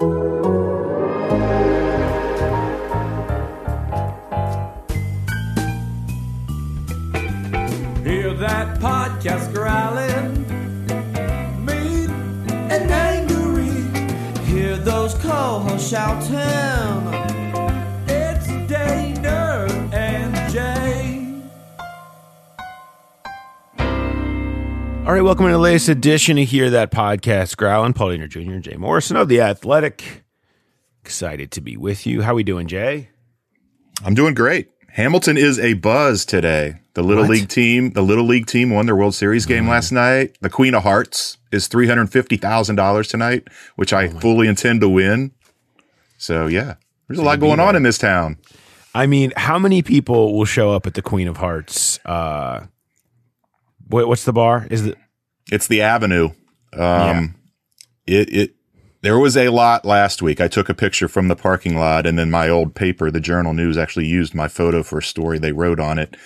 Hear that podcast growling, mean and angry. Hear those co-hosts shouting. All right, welcome to the latest edition of Hear That Podcast. Growling, Paul Dehner Jr. and Jay Morrison of The Athletic. Excited to be with you. How we doing, Jay? I'm doing great. Hamilton is a buzz today. The little What? league team, the little league team won their World Series game last night. The Queen of Hearts is three hundred fifty thousand dollars tonight, which I fully intend to win. So yeah, there's a lot going on in this town. I mean, how many people will show up at the Queen of Hearts? Uh, what's the bar? Is it? It's the Avenue. Um, it it there was a lot last week. I took a picture from the parking lot, and then my old paper, the Journal News, actually used my photo for a story they wrote on it.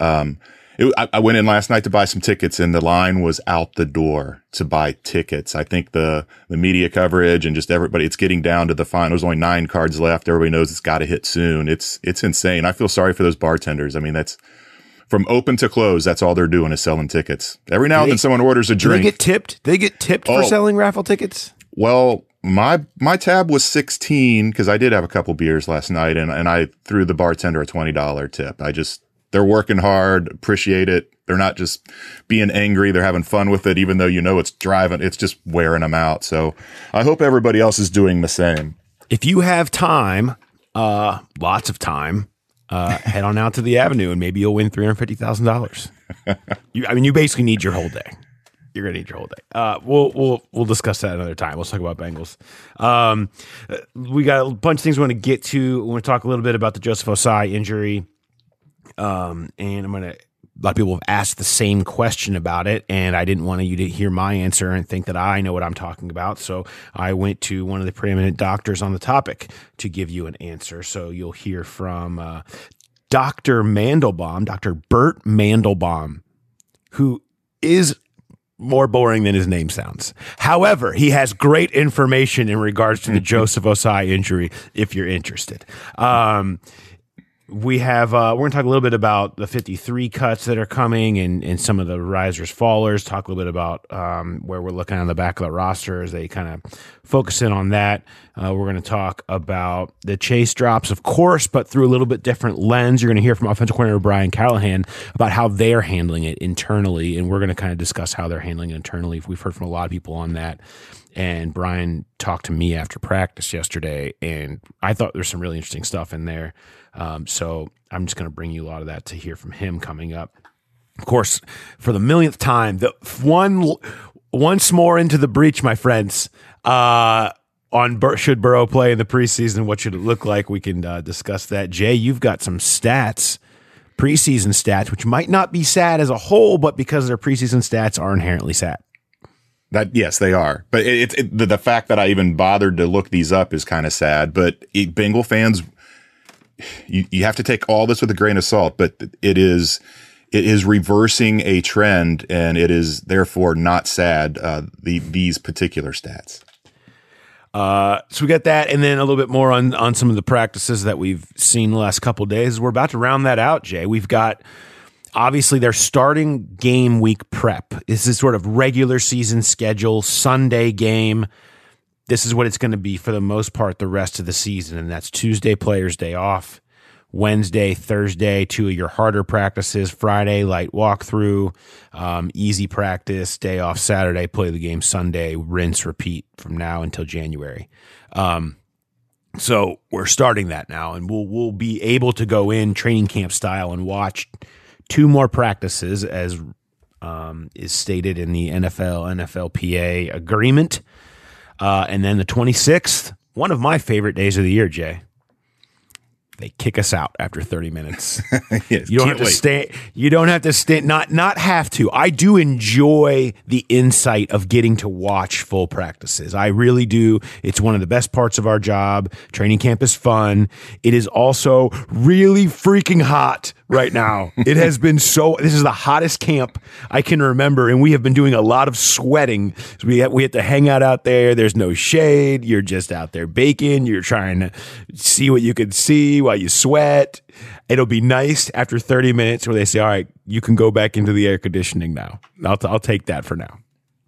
Um, it, I, I went in last night to buy some tickets, and the line was out the door to buy tickets. I think the the media coverage and just everybody, it's getting down to the final. There's only nine cards left. Everybody knows it's got to hit soon. It's it's insane. I feel sorry for those bartenders. I mean, that's from open to close. That's all they're doing is selling tickets. Every now and then, someone orders a Do they drink. get tipped? They get tipped for Oh. selling raffle tickets? Well, my my tab was 16 because I did have a couple beers last night and, and I threw the bartender a $20 tip. I just they're working hard, appreciate it. They're not just being angry, they're having fun with it, even though you know it's driving, it's just wearing them out. So I hope everybody else is doing the same. If you have time, uh, lots of time, uh, head on out to the Avenue and maybe you'll win three hundred fifty thousand dollars. I mean, you basically need your whole day. You're gonna need your whole day. Uh, we'll we'll we'll discuss that another time. Let's talk about Bengals. Um, uh, we got a bunch of things we want to get to. We want to talk a little bit about the Joseph Ossai injury. Um, and I'm gonna. A lot of people have asked the same question about it, and I didn't want you to hear my answer and think that I know what I'm talking about. So I went to one of the preeminent doctors on the topic to give you an answer. So you'll hear from uh, Dr. Mandelbaum, Dr. Bert Mandelbaum, who is more boring than his name sounds. However, he has great information in regards to the Joseph Ossai injury if you're interested. Um, we have uh, we're going to talk a little bit about the 53 cuts that are coming and, and some of the risers fallers talk a little bit about um, where we're looking on the back of the roster as they kind of focus in on that. Uh, we're going to talk about the chase drops of course but through a little bit different lens. You're going to hear from offensive coordinator brian callahan about how they're handling it internally and we're going to kind of discuss how they're handling it internally. We've heard from a lot of people on that. And Brian talked to me after practice yesterday, and I thought there's some really interesting stuff in there. Um, so I'm just going to bring you a lot of that to hear from him coming up. Of course, for the millionth time, the one once more into the breach, my friends. Uh, on Bur- should Burrow play in the preseason? What should it look like? We can uh, discuss that. Jay, you've got some stats, preseason stats, which might not be sad as a whole, but because their preseason stats are inherently sad. That yes, they are. But it, it, it, the, the fact that I even bothered to look these up is kind of sad. But Bengal fans, you, you have to take all this with a grain of salt. But it is it is reversing a trend, and it is therefore not sad. Uh, the these particular stats. Uh, so we got that, and then a little bit more on on some of the practices that we've seen the last couple days. We're about to round that out, Jay. We've got obviously their starting game week prep. This is sort of regular season schedule, Sunday game. This is what it's going to be for the most part the rest of the season, and that's Tuesday players' day off. Wednesday, Thursday, two of your harder practices. Friday, light walkthrough, um, easy practice. Day off Saturday, play the game Sunday. Rinse, repeat from now until January. Um, so we're starting that now, and we'll we'll be able to go in training camp style and watch two more practices as um, is stated in the NFL NFLPA agreement. Uh, and then the 26th, one of my favorite days of the year, Jay. They kick us out after 30 minutes. Yes, You don't have to wait. stay. You don't have to stay. Not not have to. I do enjoy the insight of getting to watch full practices. I really do. It's one of the best parts of our job. Training camp is fun. It is also really freaking hot right now. it has been so. This is the hottest camp I can remember, and we have been doing a lot of sweating. So we have, we have to hang out out there. There's no shade. You're just out there baking. You're trying to see what you can see while you sweat. It'll be nice after 30 minutes where they say, all right, you can go back into the air conditioning now. I'll, I'll take that for now.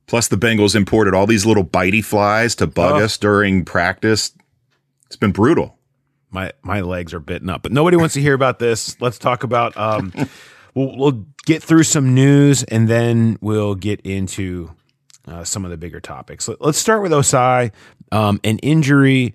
Plus, the Bengals imported all these little bitey flies to bug Oh. us during practice. It's been brutal. My, my legs are bitten up, but nobody wants to hear about this. Let's talk about, um, we'll, we'll get through some news and then we'll get into uh, some of the bigger topics. Let, us start with Ossai, um, an injury.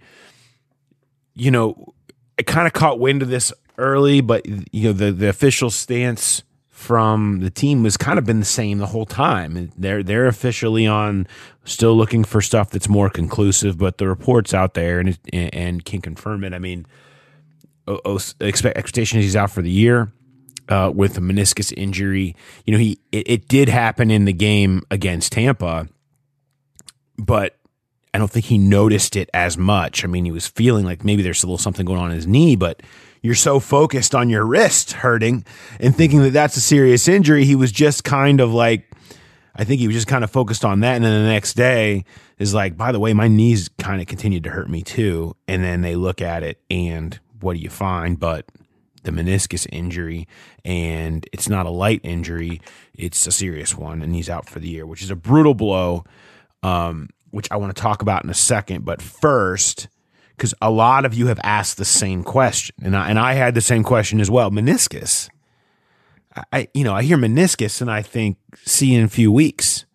You know, I kind of caught wind of this early, but you know the the official stance from the team has kind of been the same the whole time. They're they're officially on still looking for stuff that's more conclusive, but the reports out there and and can confirm it. I mean, expect expectation is he's out for the year uh, with a meniscus injury. You know, he it, it did happen in the game against Tampa, but I don't think he noticed it as much. I mean, he was feeling like maybe there's a little something going on in his knee, but you're so focused on your wrist hurting and thinking that that's a serious injury. He was just kind of like, I think he was just kind of focused on that. And then the next day is like, by the way, my knees kind of continued to hurt me too. And then they look at it and what do you find? But the meniscus injury, and it's not a light injury, it's a serious one, and he's out for the year, which is a brutal blow um, which I want to talk about in a second. But first, because a lot of you have asked the same question, and I, and I had the same question as well. Meniscus. I- you know I hear meniscus and I think see in a few weeks.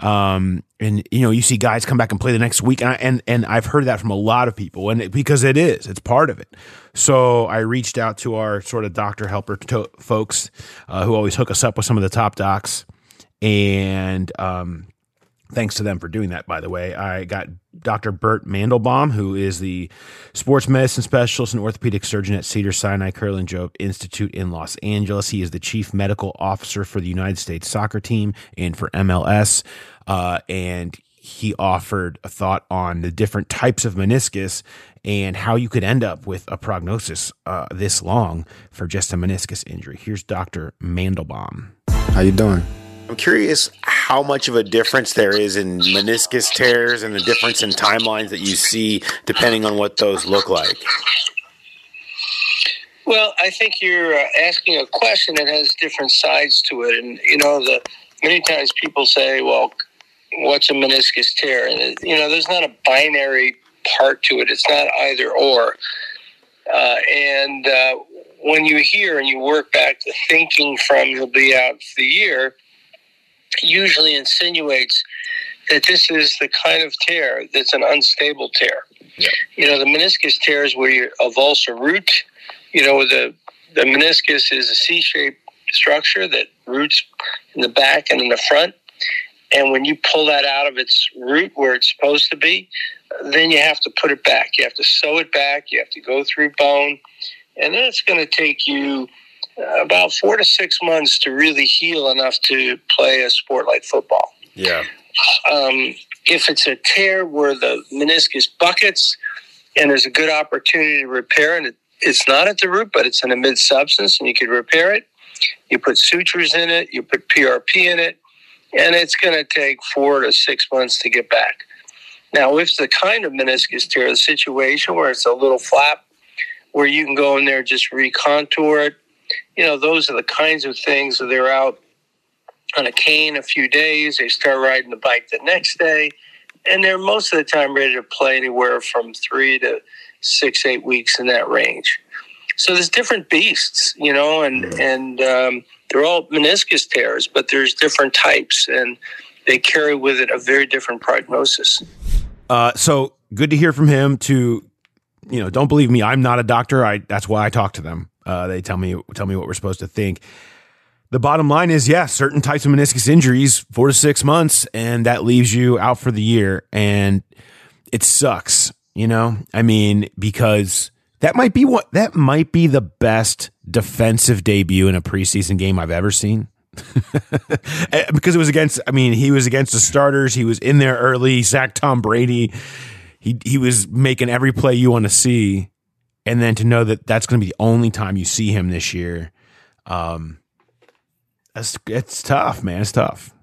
Um, and you know you see guys come back and play the next week, and I, and and I've heard that from a lot of people, and it, because it is, it's part of it. So I reached out to our sort of doctor helper to- folks uh, who always hook us up with some of the top docs, and um, thanks to them for doing that, by the way. I got Dr. Bert Mandelbaum, who is the sports medicine specialist and orthopedic surgeon at Cedar Sinai Kerlan-Jobe Institute in Los Angeles. He is the chief medical officer for the United States soccer team and for MLS. Uh, and he offered a thought on the different types of meniscus and how you could end up with a prognosis uh, this long for just a meniscus injury. Here's Dr. Mandelbaum. How you doing? I'm curious how much of a difference there is in meniscus tears and the difference in timelines that you see depending on what those look like. Well, I think you're uh, asking a question that has different sides to it, and you know, the many times people say, "Well, what's a meniscus tear?" And you know, there's not a binary part to it. It's not either or. Uh, and uh, when you hear and you work back the thinking from you'll be out the year," usually insinuates that this is the kind of tear that's an unstable tear. Yeah. You know, the meniscus tear is where you a root you know the the meniscus is a c-shaped structure that roots in the back and in the front and when you pull that out of its root where it's supposed to be then you have to put it back you have to sew it back you have to go through bone and then it's going to take you about four to six months to really heal enough to play a sport like football Yeah. um, if it's a tear where the meniscus buckets and there's a good opportunity to repair and it, it's not at the root but it's in a mid substance and you could repair it you put sutures in it you put prp in it and it's going to take four to six months to get back now if the kind of meniscus tear the situation where it's a little flap where you can go in there and just recontour it you know those are the kinds of things that they're out on a cane a few days. They start riding the bike the next day, and they're most of the time ready to play anywhere from three to six, eight weeks in that range. So there's different beasts, you know, and and um, they're all meniscus tears, but there's different types, and they carry with it a very different prognosis. Uh, so good to hear from him. To you know, don't believe me. I'm not a doctor. I that's why I talk to them. Uh, they tell me tell me what we're supposed to think. the bottom line is, yeah, certain types of meniscus injuries, four to six months, and that leaves you out for the year. And it sucks, you know? I mean, because that might be what that might be the best defensive debut in a preseason game I've ever seen. Eh, because it was against I mean, he was against the starters, he was in there early, sacked Tom Brady. He he was making every play you want to see. And then to know that that's going to be the only time you see him this year. Um it's, it's tough, man. It's tough.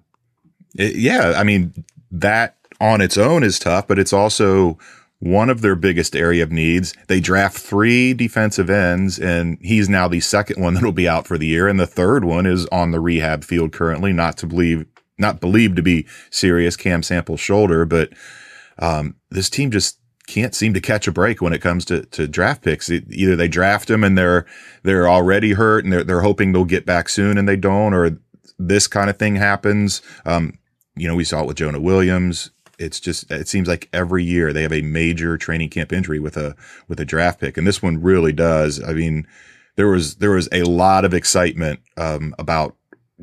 It- yeah, I mean that on its own is tough, but it's also one of their biggest area of needs. They draft three defensive ends, and he's now the second one that'll be out for the year, and the third one is on the rehab field currently, not to believe, not believed to be serious Cam Sample shoulder, but um, this team just can't seem to catch a break when it comes to, to draft picks. It, either they draft them and they're they're already hurt and they're they're hoping they'll get back soon and they don't, or this kind of thing happens. Um, you know, we saw it with Jonah Williams. It's just it seems like every year they have a major training camp injury with a with a draft pick, and this one really does. I mean, there was there was a lot of excitement um, about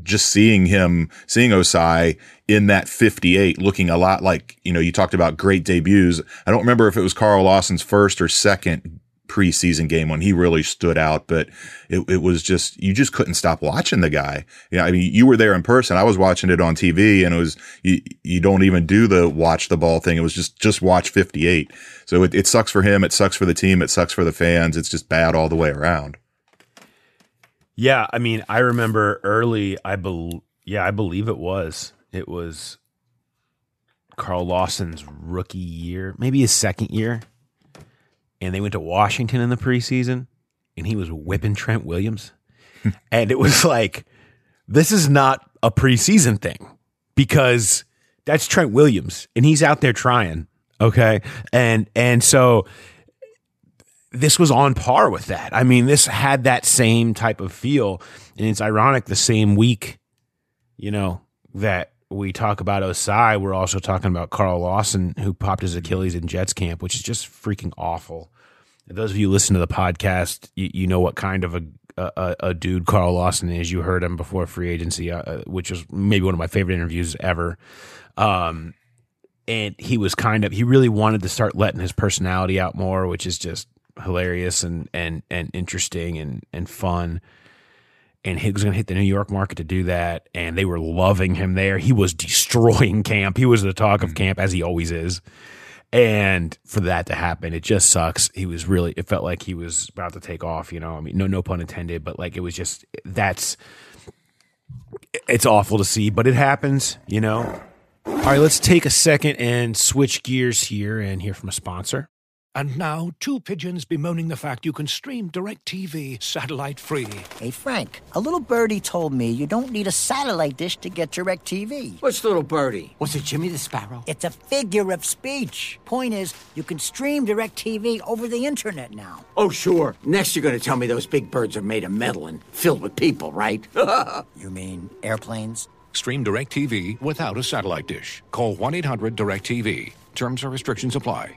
just seeing him, seeing Ossai in that 58 looking a lot like, you know, you talked about great debuts. I don't remember if it was Carl Lawson's first or second preseason game when he really stood out, but it, it was just, you just couldn't stop watching the guy. Yeah. You know, I mean, you were there in person. I was watching it on TV and it was, you, you don't even do the watch the ball thing. It was just, just watch 58. So it, it sucks for him. It sucks for the team. It sucks for the fans. It's just bad all the way around. Yeah, I mean, I remember early. I believe, yeah, I believe it was. It was Carl Lawson's rookie year, maybe his second year, and they went to Washington in the preseason, and he was whipping Trent Williams, and it was like, this is not a preseason thing because that's Trent Williams, and he's out there trying. Okay, and and so this was on par with that. I mean, this had that same type of feel. And it's ironic the same week, you know, that we talk about Ossai, we're also talking about Carl Lawson, who popped his Achilles in Jets camp, which is just freaking awful. And those of you who listen to the podcast, you, you know what kind of a, a a dude Carl Lawson is. You heard him before free agency, uh, which was maybe one of my favorite interviews ever. Um, and he was kind of he really wanted to start letting his personality out more, which is just hilarious and and and interesting and and fun. And he was going to hit the New York market to do that, and they were loving him there. He was destroying camp. He was the talk of mm-hmm. camp, as he always is. And for that to happen, it just sucks. He was really. It felt like he was about to take off. You know, I mean, no, no pun intended, but like it was just that's. It's awful to see, but it happens. You know. All right, let's take a second and switch gears here and hear from a sponsor. And now, two pigeons bemoaning the fact you can stream DirecTV satellite free. Hey, Frank, a little birdie told me you don't need a satellite dish to get direct TV. What's little birdie? Was it Jimmy the Sparrow? It's a figure of speech. Point is, you can stream direct TV over the internet now. Oh, sure. Next, you're going to tell me those big birds are made of metal and filled with people, right? You mean airplanes? Stream DirecTV without a satellite dish. Call 1 800 DirecTV. Terms and restrictions apply.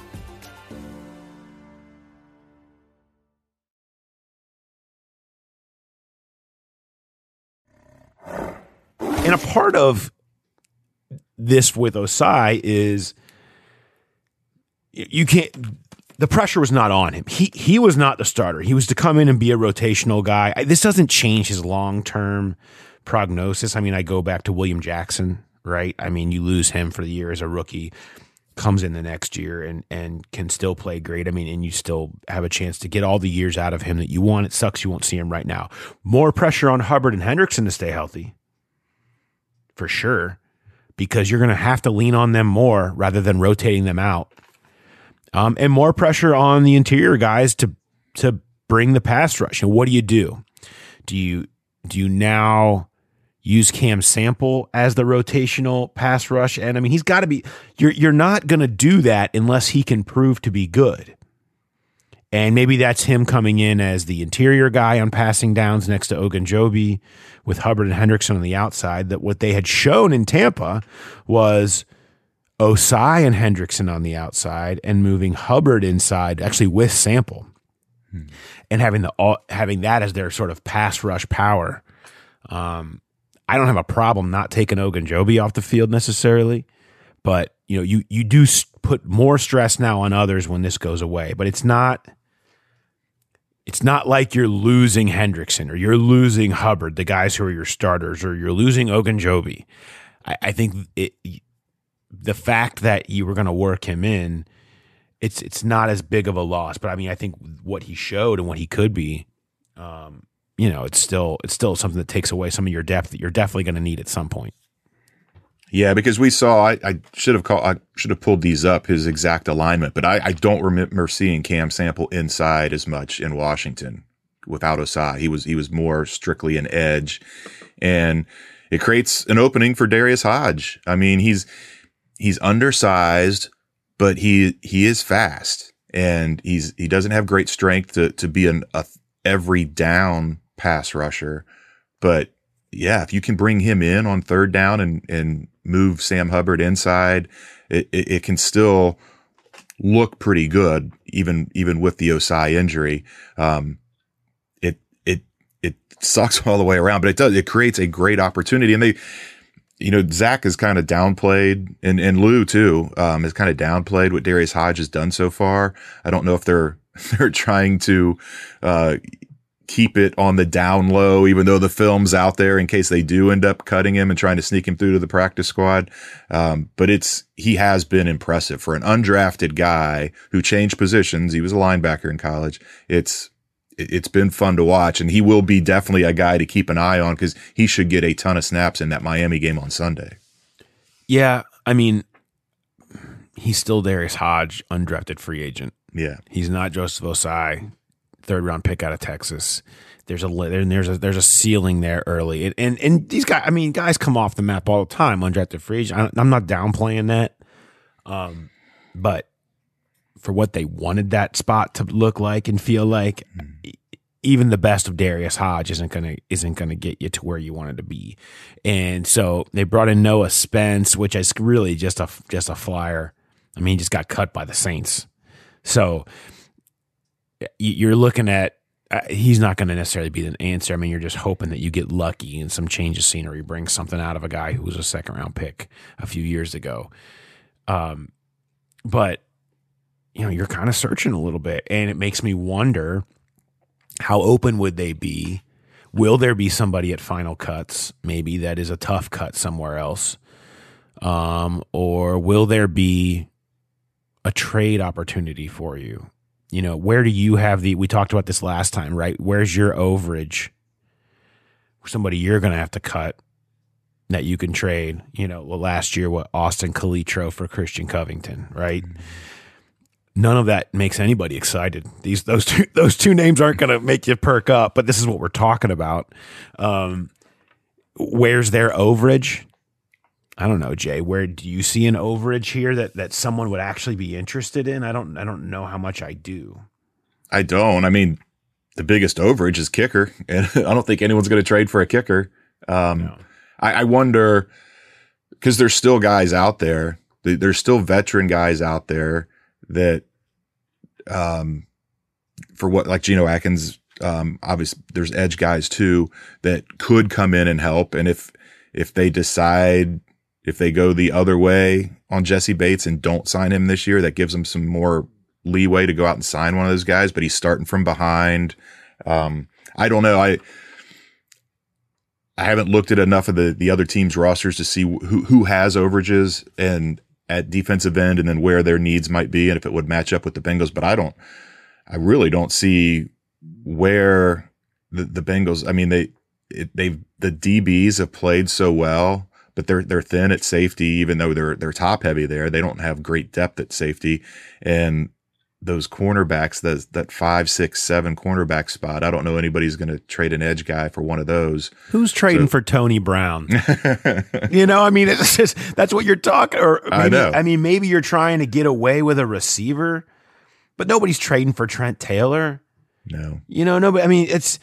And a part of this with Ossai is you can't the pressure was not on him. He he was not the starter. He was to come in and be a rotational guy. I- This doesn't change his long-term prognosis. I mean, I go back to William Jackson, right? I mean, you lose him for the year as a rookie, comes in the next year and and can still play great. I mean, and you still have a chance to get all the years out of him that you want. It sucks you won't see him right now. More pressure on Hubbard and Hendrickson to stay healthy for sure because you're going to have to lean on them more rather than rotating them out. Um, and more pressure on the interior guys to to bring the pass rush. And what do you do? Do you do you now use Cam Sample as the rotational pass rush. And I mean, he's got to be, you're, you're not going to do that unless he can prove to be good. And maybe that's him coming in as the interior guy on passing downs next to Ogunjobi with Hubbard and Hendrickson on the outside. That what they had shown in Tampa was Ossai and Hendrickson on the outside and moving Hubbard inside, actually with Sample, hmm. and having the having that as their sort of pass rush power. Um, I don't have a problem not taking Ogunjobi off the field necessarily, but you know, you you do put more stress now on others when this goes away. But it's not it's not like you're losing Hendrickson or you're losing Hubbard, the guys who are your starters, or you're losing Ogunjobi. I, I think it, the fact that you were going to work him in, it's it's not as big of a loss. But I mean, I think what he showed and what he could be, um, you know, it's still it's still something that takes away some of your depth that you're definitely going to need at some point. Yeah, because we saw I, I should have called I should have pulled these up his exact alignment, but I, I don't remember seeing Cam Sample inside as much in Washington without Ossai. He was he was more strictly an edge, and it creates an opening for Darius Hodge. I mean, he's he's undersized, but he he is fast, and he's he doesn't have great strength to to be an a every down pass rusher, but yeah, if you can bring him in on third down and, and move Sam Hubbard inside, it, it, it can still look pretty good, even, even with the Ossai injury. Um, it, it, it sucks all the way around, but it does, it creates a great opportunity. And they, you know, Zach has kind of downplayed and, and Lou too, um, has kind of downplayed what Darius Hodge has done so far. I don't know if they're, they're trying to, uh, keep it on the down low, even though the film's out there in case they do end up cutting him and trying to sneak him through to the practice squad. Um, but it's, he has been impressive for an undrafted guy who changed positions. He was a linebacker in college. It's, it's been fun to watch and he will be definitely a guy to keep an eye on because he should get a ton of snaps in that Miami game on Sunday. Yeah. I mean, he's still Darius Hodge, undrafted free agent. Yeah. He's not Joseph Ossai third round pick out of Texas. There's a there's a there's a ceiling there early, and and, and these guys. I mean, guys come off the map all the time. Undrafted free agent. I'm not downplaying that, um, but for what they wanted that spot to look like and feel like, even the best of Darius Hodge isn't gonna isn't gonna get you to where you wanted to be. And so they brought in Noah Spence, which is really just a just a flyer. I mean, he just got cut by the Saints. So you're looking at uh, he's not going to necessarily be the answer. I mean, you're just hoping that you get lucky and some change of scenery brings something out of a guy who was a second round pick a few years ago. Um, but you know, you're kind of searching a little bit, and it makes me wonder how open would they be? Will there be somebody at final cuts, maybe that is a tough cut somewhere else? Um, or will there be a trade opportunity for you? You know, where do you have the, we talked about this last time, right? Where's your overage? Somebody you're going to have to cut that you can trade, you know, well, last year, what Austin Calitro for Christian Covington, right? Mm-hmm. None of that makes anybody excited. These, those two, those two names aren't going to make you perk up, but this is what we're talking about. Um, where's their overage? I don't know, Jay. Where do you see an overage here that that someone would actually be interested in? I don't I don't know how much I do. I don't. I mean, the biggest overage is kicker, and I don't think anyone's going to trade for a kicker. Um, no. I, I wonder because there's still guys out there. There's still veteran guys out there that, um, for what like Geno Atkins. Um, obviously there's edge guys too that could come in and help. And if if they decide if they go the other way on Jessie Bates and don't sign him this year, that gives them some more leeway to go out and sign one of those guys, but he's starting from behind. Um, I don't know. I, I haven't looked at enough of the, the other teams rosters to see who, who has overages and at defensive end and then where their needs might be and if it would match up with the Bengals. But I don't, I really don't see where the, the Bengals, I mean, they, it, they've, the DBs have played so well but they're they're thin at safety, even though they're they're top heavy there. They don't have great depth at safety, and those cornerbacks, that that five, six, seven cornerback spot. I don't know anybody's going to trade an edge guy for one of those. Who's trading for Tony Brown? you know, I mean, it's just that's what you're talking. Or maybe, I know. I mean, maybe you're trying to get away with a receiver, but nobody's trading for Trent Taylor. No, You know, nobody. I mean, it's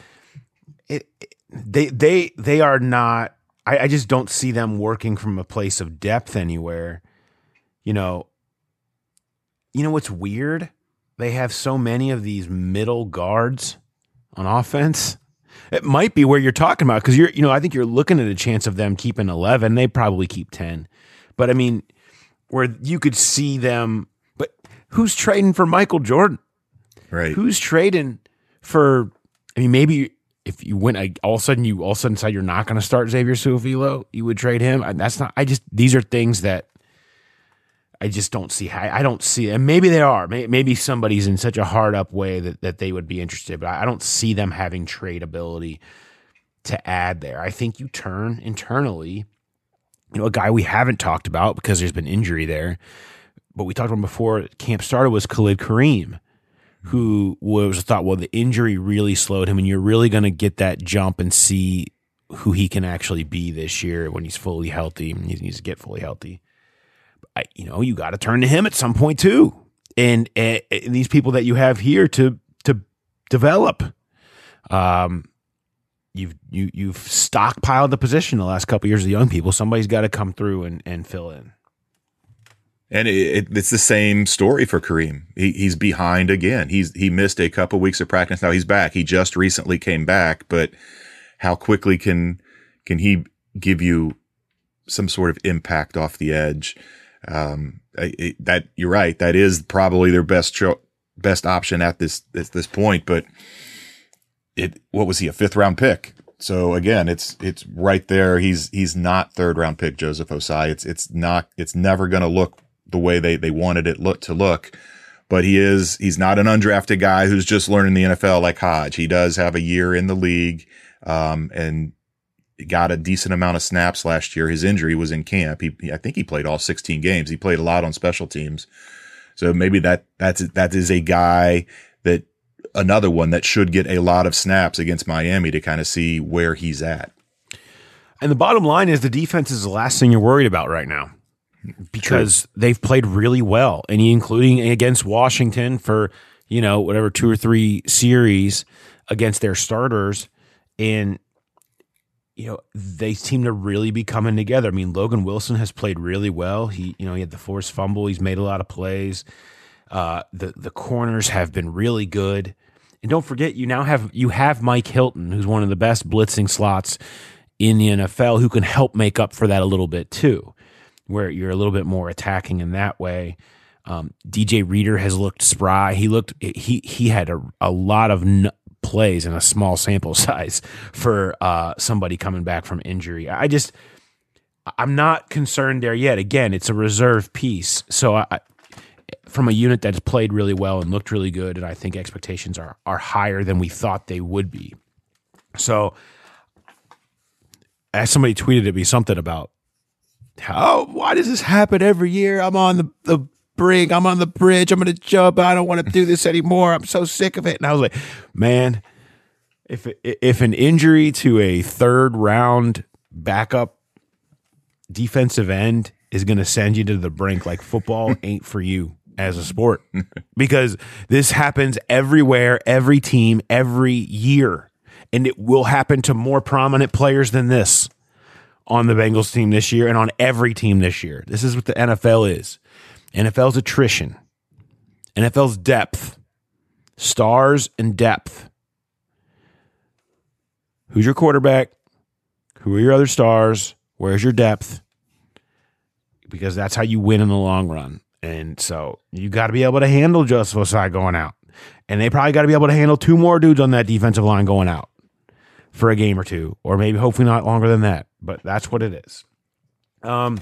it. it- They they they are not. I, I just don't see them working from a place of depth anywhere. You know. You know what's weird? They have so many of these middle guards on offense. It might be where you're talking about because you're, you know, I think you're looking at a chance of them keeping 11. They probably keep 10. But I mean, where you could see them, but who's trading for Michael Jordan? right? Who's trading for? I mean, maybe if you went like, all of a sudden, you all of a sudden decide you're not going to start Xavier Su'a-Filo, you would trade him. That's not. I just these are things that I just don't see. I don't see, and maybe they are. May- Maybe somebody's in such a hard up way that that they would be interested, but I don't see them having trade ability to add there. I think you turn internally. You know, a guy we haven't talked about because there's been injury there, but we talked about before camp started was Khalid Kareem who was thought, well, the injury really slowed him, and you're really going to get that jump and see who he can actually be this year when he's fully healthy. He needs to get fully healthy. I, you know, you got to turn to him at some point too, and, and, and these people that you have here to to develop. Um, you've you you've stockpiled the position the last couple years of young people. Somebody's got to come through and and fill in. And it, it, it's the same story for Kareem. He, he's behind again. He's he missed a couple weeks of practice. Now he's back. He just recently came back, but how quickly can can he give you some sort of impact off the edge? Um, it, that you're right. That is probably their best cho- best option at this at this point. But it what was he a fifth round pick? So again, it's it's right there. He's he's not third round pick Joseph Ossai. It's it's not it's never going to look the way they they wanted it look to look. But he is he's not an undrafted guy who's just learning the NFL like Hodge. He does have a year in the league, um, and got a decent amount of snaps last year. His injury was in camp. He, I think he played all 16 games. He played a lot on special teams. So maybe that that's that is a guy that another one that should get a lot of snaps against Miami to kind of see where he's at. And the bottom line is the defense is the last thing you're worried about right now because they've played really well, and including against Washington for you know whatever two or three series against their starters, and you know they seem to really be coming together. I mean, Logan Wilson has played really well. He you know he had the forced fumble. He's made a lot of plays. Uh, the the corners have been really good. And don't forget, you now have you have Mike Hilton, who's one of the best blitzing slots in the NFL, who can help make up for that a little bit too, where you're a little bit more attacking in that way. Um, DJ Reader has looked spry. He looked he he had a, a lot of n- plays in a small sample size for uh, somebody coming back from injury. I just I'm not concerned there yet. Again, it's a reserve piece, so I, from a unit that's played really well and looked really good, and I think expectations are are higher than we thought they would be. So, as somebody tweeted at me something about how why does this happen every year? I'm on the the brink, I'm on the bridge, I'm gonna jump. I don't want to do this anymore. I'm so sick of it. And I was like, man, if if an injury to a third round backup defensive end is going to send you to the brink like football ain't for you as a sport because this happens everywhere every team every year and it will happen to more prominent players than this on the Bengals team this year and on every team this year. This is what the NFL is. NFL's attrition. NFL's depth. Stars and depth. Who's your quarterback? Who are your other stars? Where's your depth? Because that's how you win in the long run. And so you got to be able to handle Joseph Ossai going out. And they probably got to be able to handle two more dudes on that defensive line going out for a game or two, or maybe hopefully not longer than that. But that's what it is. Um,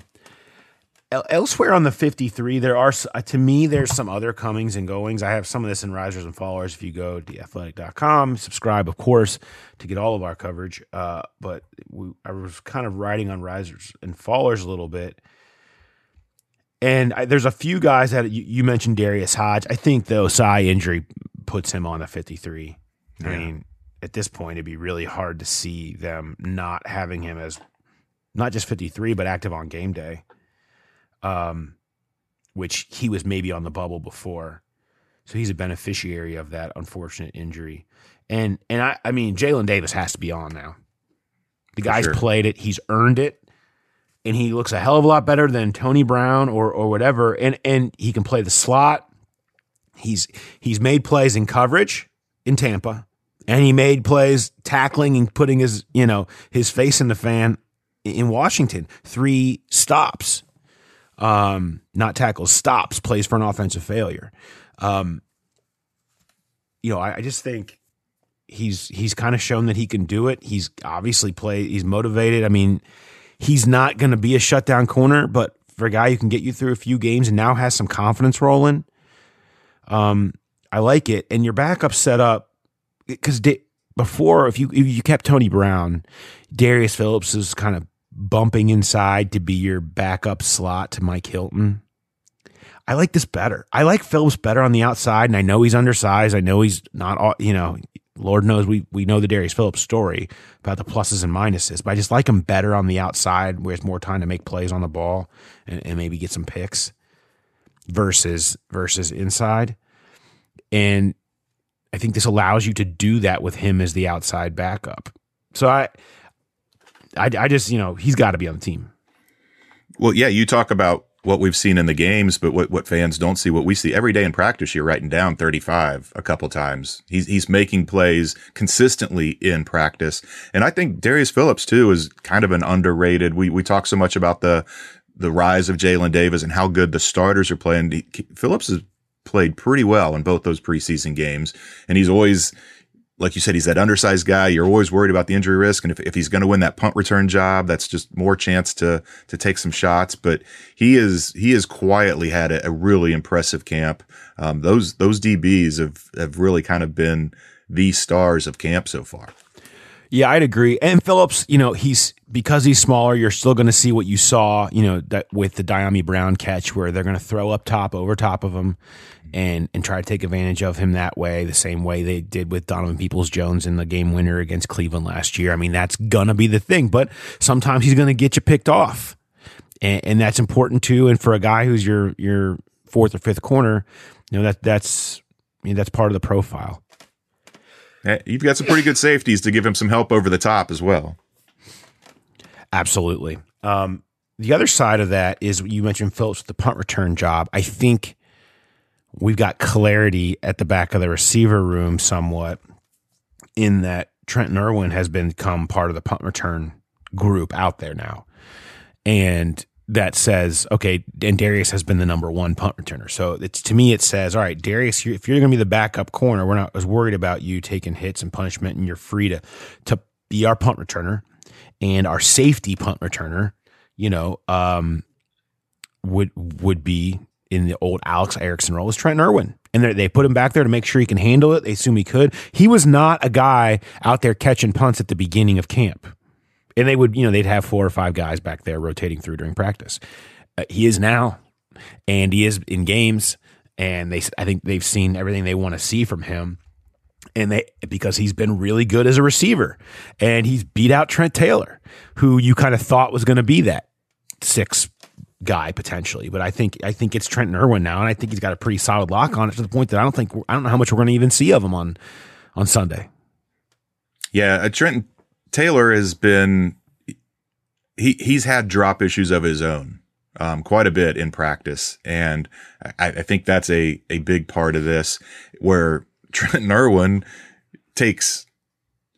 elsewhere on the 53, there are, uh, to me, there's some other comings and goings. I have some of this in Risers and Fallers. If you go to theathletic.com, subscribe, of course, to get all of our coverage. Uh, but we, I was kind of writing on Risers and Fallers a little bit and I, there's a few guys that you, you mentioned Darius Hodge. I think the Ossai injury puts him on a 53. I mean, at this point, it'd be really hard to see them not having him as not just 53, but active on game day. Um, which he was maybe on the bubble before. So he's a beneficiary of that unfortunate injury. And and I, I mean Jalen Davis has to be on now. The guy's sure. played it, he's earned it, and he looks a hell of a lot better than Tony Brown or or whatever. And and he can play the slot. He's he's made plays in coverage in Tampa, and he made plays tackling and putting his you know his face in the fan in Washington. Three stops, um, not tackles, stops, plays for an offensive failure. Um, you know, I, I just think he's he's kind of shown that he can do it. He's obviously played. He's motivated. I mean, he's not going to be a shutdown corner, but for a guy who can get you through a few games and now has some confidence rolling, um, I like it. And your backup set up because da- before, if you if you kept Tony Brown, Darius Phillips was kind of bumping inside to be your backup slot to Mike Hilton. I like this better. I like Phillips better on the outside, and I know he's undersized. I know he's not, all, you know, Lord knows we we know the Darius Phillips story about the pluses and minuses, but I just like him better on the outside, where it's more time to make plays on the ball and, and maybe get some picks versus versus inside. And I think this allows you to do that with him as the outside backup. So I, I, I just you know he's got to be on the team. Well, yeah, you talk about what we've seen in the games, but what, what fans don't see, what we see every day in practice, you're writing down 35 a couple times. He's, he's making plays consistently in practice. And I think Darius Phillips too is kind of an underrated. We, we talk so much about the, the rise of Jalen Davis and how good the starters are playing. He, Phillips has played pretty well in both those preseason games. And he's always, like you said, he's that undersized guy. You're always worried about the injury risk. And if, if he's going to win that punt return job, that's just more chance to, to take some shots. But he is, he has quietly had a, a really impressive camp. Um, those, those DBs have, have really kind of been the stars of camp so far. Yeah, I'd agree. And Phillips, you know, he's because he's smaller, you're still going to see what you saw, you know, that with the Dyami Brown catch where they're going to throw up top over top of him and and try to take advantage of him that way, the same way they did with Donovan Peoples Jones in the game winner against Cleveland last year. I mean, that's gonna be the thing, but sometimes he's gonna get you picked off. And, and that's important too. And for a guy who's your your fourth or fifth corner, you know, that that's I mean, that's part of the profile. Eh, You've got some pretty good safeties to give him some help over the top as well. Absolutely. Um, the other side of that is you mentioned Phillips with the punt return job. I think we've got clarity at the back of the receiver room somewhat in that Trenton Irwin has become part of the punt return group out there now. And that says, okay, and Darius has been the number one punt returner. So it's to me, it says, all right, Darius, you- if you're going to be the backup corner, we're not as worried about you taking hits and punishment, and you're free to to be our punt returner and our safety punt returner. You know, um, would would be in the old Alex Erickson role is Trent Irwin. And they put him back there to make sure he can handle it. They assume he could. He was not a guy out there catching punts at the beginning of camp. And they would, you know, they'd have four or five guys back there rotating through during practice. Uh, he is now, and he is in games. And they, I think they've seen everything they want to see from him and they because he's been really good as a receiver and he's beat out Trent Taylor, who you kind of thought was going to be that six guy potentially. But I think I think it's Trenton Irwin now, and I think he's got a pretty solid lock on it to the point that I don't think I don't know how much we're going to even see of him on on Sunday. Yeah, uh, Trenton Taylor has been he he's had drop issues of his own um, quite a bit in practice, and I, I think that's a a big part of this where Trenton Irwin takes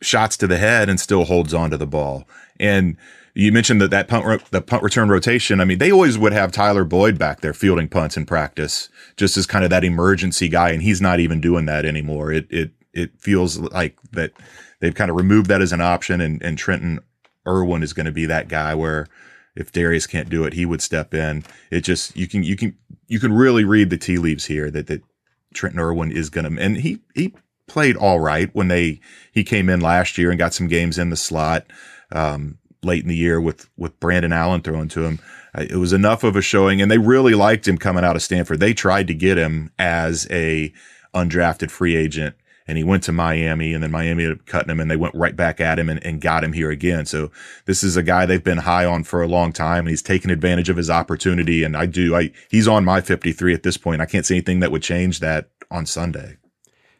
shots to the head and still holds on to the ball. And you mentioned that that punt the punt return rotation. I mean, they always would have Tyler Boyd back there fielding punts in practice, just as kind of that emergency guy, and he's not even doing that anymore. It it it feels like that they've kind of removed that as an option, and and Trenton Irwin is going to be that guy where if Darius can't do it, he would step in. It just you can you can you can really read the tea leaves here that that Trenton Irwin is going to and he he played all right when they he came in last year and got some games in the slot. Um, late in the year with with Brandon Allen throwing to him. Uh, it was enough of a showing, and they really liked him coming out of Stanford. They tried to get him as a undrafted free agent and he went to Miami and then Miami ended up cutting him and they went right back at him and, and got him here again. So this is a guy they've been high on for a long time and he's taken advantage of his opportunity. And I do, I, he's on my 53 at this point. I can't see anything that would change that on Sunday.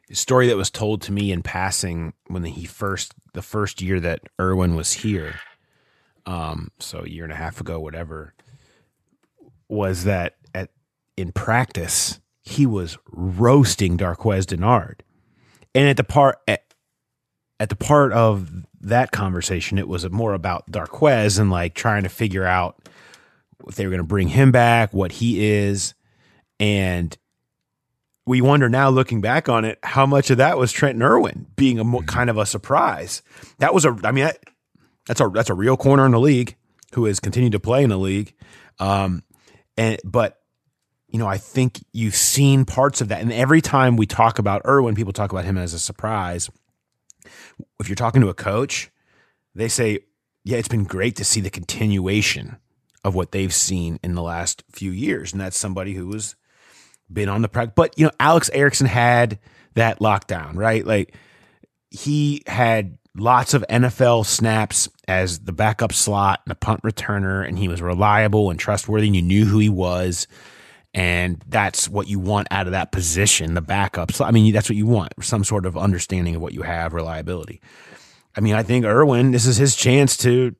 The story that was told to me in passing when he first, the first year that Irwin was here, um, so a year and a half ago, whatever, was that at, in practice, he was roasting Darqueze Dennard and at the part at, at the part of that conversation, it was more about Darqueze and like trying to figure out if they were going to bring him back, what he is, and we wonder now, looking back on it, how much of that was Trenton Irwin being a more, kind of a surprise. That was a, I mean, that, that's a that's a real corner in the league who has continued to play in the league, um, and but you know, I think you've seen parts of that. And every time we talk about Irwin, people talk about him as a surprise. If you're talking to a coach, they say, yeah, it's been great to see the continuation of what they've seen in the last few years. And that's somebody who has been on the practice. But, you know, Alex Erickson had that lockdown, right? Like he had lots of NFL snaps as the backup slot and a punt returner, and he was reliable and trustworthy, and you knew who he was and that's what you want out of that position, the backup. So I mean, that's what you want, some sort of understanding of what you have, reliability. I mean, I think Irwin, this is his chance to,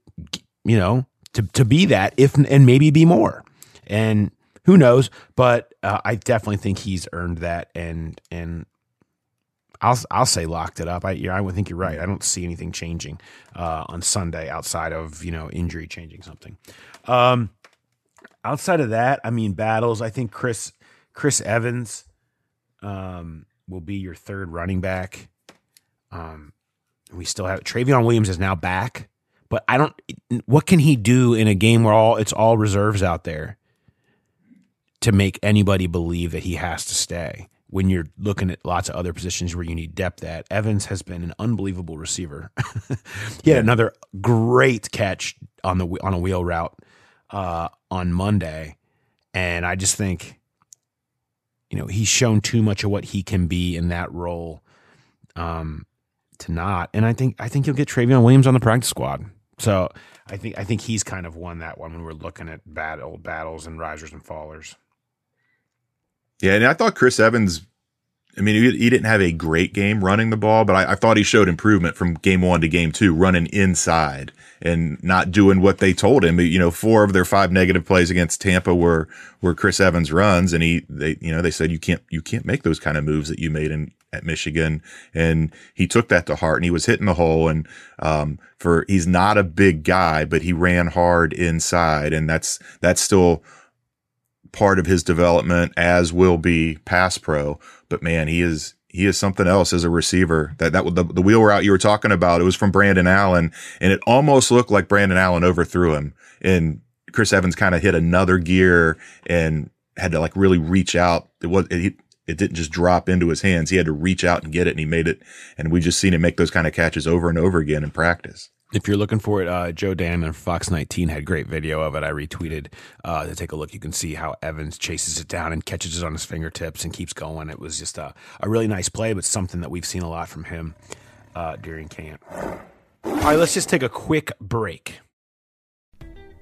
you know, to to be that, if and maybe be more, and who knows? But uh, I definitely think he's earned that, and and I'll I'll say locked it up. I I would think you're right. I don't see anything changing uh, on Sunday outside of you know injury changing something. Um, outside of that, I mean, battles. I think Chris Chris Evans um, will be your third running back. Um, we still have Trayveon Williams is now back, but I don't. What can he do in a game where all it's all reserves out there to make anybody believe that he has to stay? When you're looking at lots of other positions where you need depth at, Evans has been an unbelievable receiver. he had another great catch on the on a wheel route uh, on Monday, and I just think, you know, he's shown too much of what he can be in that role um, to not. And I think I think you'll get Trayveon Williams on the practice squad. So I think I think he's kind of won that one when we're looking at battle battles and risers and fallers. Yeah, and I thought Chris Evans I mean, he, didn't have a great game running the ball, but I, I, thought he showed improvement from game one to game two, running inside and not doing what they told him. You know, four of their five negative plays against Tampa were were Chris Evans runs, and he they you know they said you can't you can't make those kind of moves that you made in at Michigan, and he took that to heart, and he was hitting the hole, and um, for he's not a big guy, but he ran hard inside, and that's that's still part of his development, as will be pass pro but man, he is he is something else as a receiver. That that the, the wheel route you were talking about, it was from Brandon Allen, and it almost looked like Brandon Allen overthrew him, and Chris Evans kind of hit another gear and had to like really reach out. It was it, it didn't just drop into his hands. He had to reach out and get it, and he made it. And we just seen him make those kind of catches over and over again in practice if you're looking for it, uh, Joe Danneman Fox 19 had great video of it. I retweeted uh, to take a look. You can see how Evans chases it down and catches it on his fingertips and keeps going. It was just a, a really nice play, but something that we've seen a lot from him uh, during camp. All right, let's just take a quick break.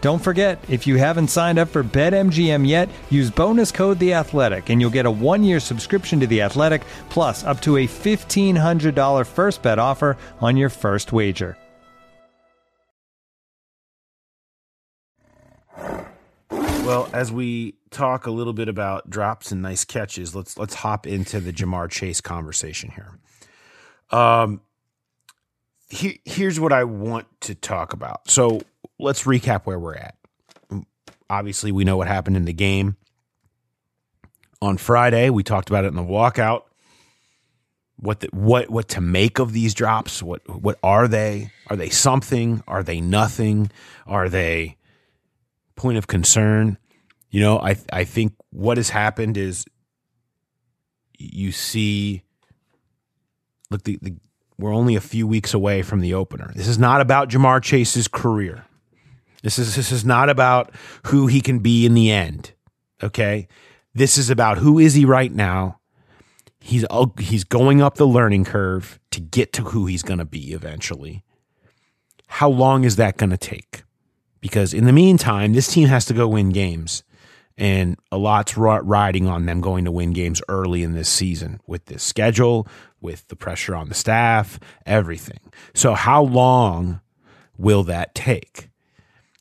Don't forget, if you haven't signed up for BetMGM yet, use bonus code The Athletic, and you'll get a one-year subscription to The Athletic, plus up to a fifteen hundred dollar first bet offer on your first wager. Well, as we talk a little bit about drops and nice catches, let's let's hop into the Ja'Marr Chase conversation here. Um, he, here's what I want to talk about. So let's recap where we're at. Obviously, we know what happened in the game on Friday. We talked about it in the walkout. What the, what what to make of these drops? What what are they? Are they something? Are they nothing? Are they point of concern? You know, I I think what has happened is you see look the, the we're only a few weeks away from the opener. This is not about Ja'Marr Chase's career. This is this is not about who he can be in the end. Okay? This is about who is he right now? He's he's going up the learning curve to get to who he's going to be eventually. How long is that going to take? Because in the meantime, this team has to go win games and a lot's riding on them going to win games early in this season with this schedule, with the pressure on the staff, everything. So, how long will that take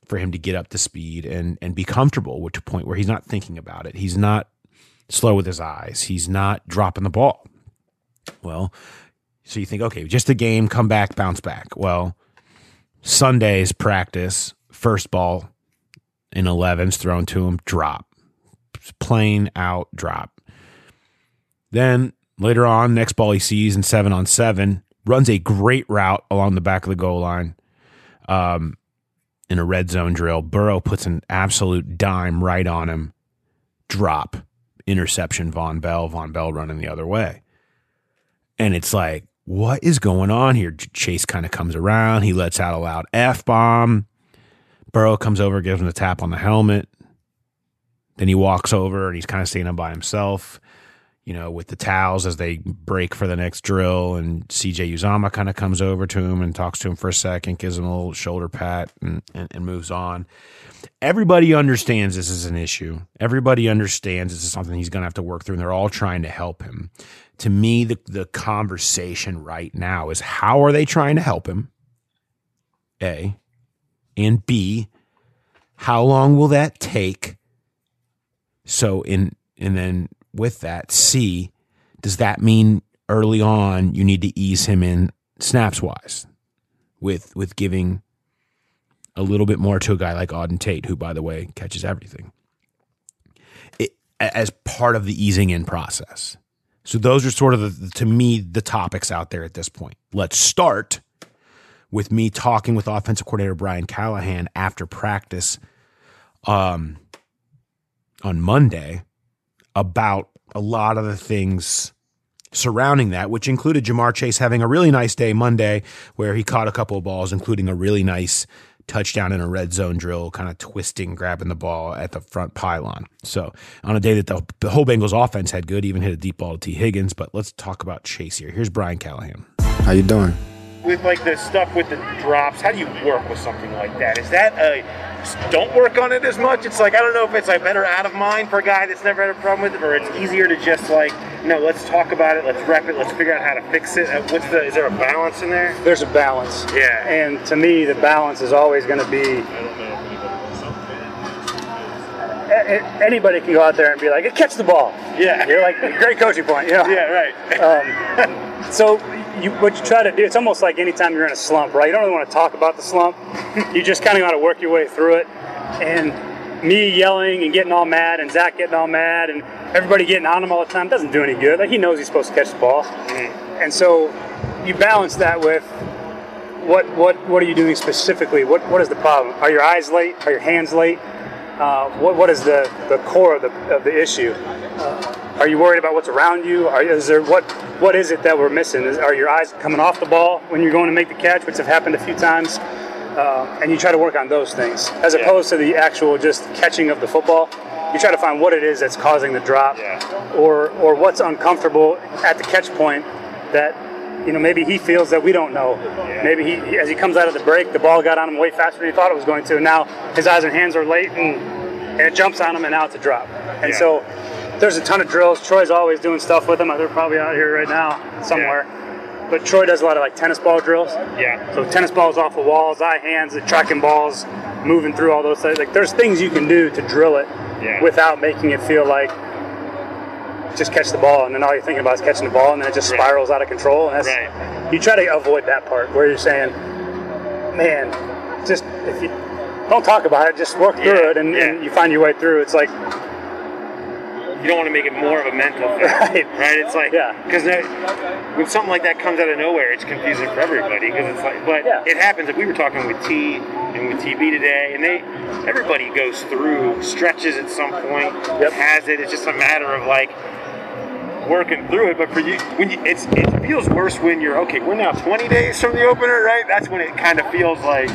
for him to get up to speed and and be comfortable to a point where he's not thinking about it? He's not slow with his eyes. He's not dropping the ball. Well, so you think, okay, just a game, come back, bounce back. Well, Sunday's practice, first ball in 11s thrown to him, drop. Plain out drop. Then later on, next ball he sees in seven on seven, runs a great route along the back of the goal line um, in a red zone drill. Burrow puts an absolute dime right on him, drop, interception, Vonn Bell, Vonn Bell running the other way. And it's like, what is going on here? Chase kind of comes around. He lets out a loud F bomb. Burrow comes over, gives him a tap on the helmet. Then he walks over and he's kind of standing by himself, you know, with the towels as they break for the next drill. And CJ Uzomah kind of comes over to him and talks to him for a second, gives him a little shoulder pat, and, and, and moves on. Everybody understands this is an issue. Everybody understands this is something he's going to have to work through, and they're all trying to help him. To me, the, the conversation right now is how are they trying to help him? A. And B, how long will that take? So in and then with that, C, does that mean early on you need to ease him in snaps wise with with giving a little bit more to a guy like Auden Tate, who by the way catches everything. It, as part of the easing in process. So those are sort of the, to me the topics out there at this point. Let's start with me talking with offensive coordinator Brian Callahan after practice um, on Monday about a lot of the things surrounding that, which included Ja'Marr Chase having a really nice day Monday where he caught a couple of balls, including a really nice touchdown in a red zone drill, kind of twisting, grabbing the ball at the front pylon. So on a day that the, the whole Bengals offense had good, even hit a deep ball to Tee Higgins. But let's talk about Chase here. Here's Brian Callahan. How you doing? With like the stuff with the drops, how do you work with something like that? Is that a don't work on it as much? It's like I don't know if it's like better out of mind for a guy that's never had a problem with it, or it's easier to just like no, let's talk about it, let's rep it, let's figure out how to fix it. Uh, What's the? Is there a balance in there? There's a balance. Yeah. And to me, the balance is always going to be. Anybody can go out there and be like, "Catch the ball." Yeah. You're like great coaching point. You know. Yeah, right. Um, so you, what you try to do, it's almost like anytime you're in a slump, right? You don't really want to talk about the slump. you just kind of got to work your way through it. And me yelling and getting all mad, and Zac getting all mad, and everybody getting on him all the time doesn't do any good. Like he knows he's supposed to catch the ball, and so you balance that with what what what are you doing specifically? What what is the problem? Are your eyes late? Are your hands late? Uh, what what is the, the core of the of the issue? Uh, Are you worried about what's around you? Are, is there what what is it that we're missing? Is, are your eyes coming off the ball when you're going to make the catch, which have happened a few times? Uh, and you try to work on those things as opposed to the actual just catching of the football. You try to find what it is that's causing the drop, or or what's uncomfortable at the catch point that you know maybe he feels that we don't know. Maybe he, as he comes out of the break, the ball got on him way faster than he thought it was going to. And now his eyes and hands are late, and, and it jumps on him, and now it's a drop. And Yeah. so there's a ton of drills. Troy's always doing stuff with them. They're probably out here right now somewhere. But Troy does a lot of like tennis ball drills. Yeah. So tennis balls off the walls, eye hands, tracking balls, moving through all those things. Like there's things you can do to drill it Yeah. without making it feel like just catch the ball and then all you're thinking about is catching the ball and then it just spirals out of control. And that's you try to avoid that part where you're saying, man, just if you don't talk about it, just work through it and, and you find your way through. It's like you don't want to make it more of a mental thing, Right. Right? It's like because when something like that comes out of nowhere, it's confusing for everybody. Because it's like, but it happens. Like we were talking with T and with TB today, and they everybody goes through stretches at some point, has it. It's just a matter of like working through it. But for you, when you, it's it feels worse when you're okay. We're now 20 days from the opener, right? That's when it kind of feels like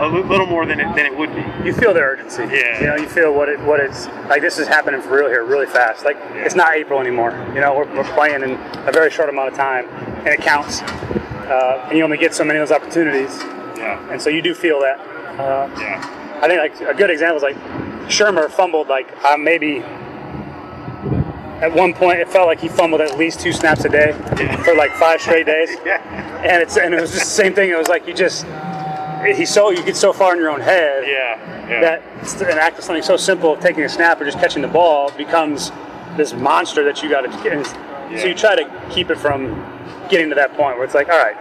a little more than it than it would be. you feel the urgency. Yeah. You know, you feel what it what it's like. This is happening for real here, really fast. Like it's not April anymore. You know, we're, we're playing in a very short amount of time, and it counts. Uh, and you only get so many of those opportunities. Yeah. And so you do feel that. Uh, yeah. I think like a good example is like Shermer fumbled like uh, maybe. At one point, it felt like he fumbled at least two snaps a day for like five straight days. And it's and it was just the same thing. It was like you just he's so you get so far in your own head Yeah. yeah. that an act of something so simple, taking a snap or just catching the ball, becomes this monster that you got to get. So you try to keep it from getting to that point where it's like, all right,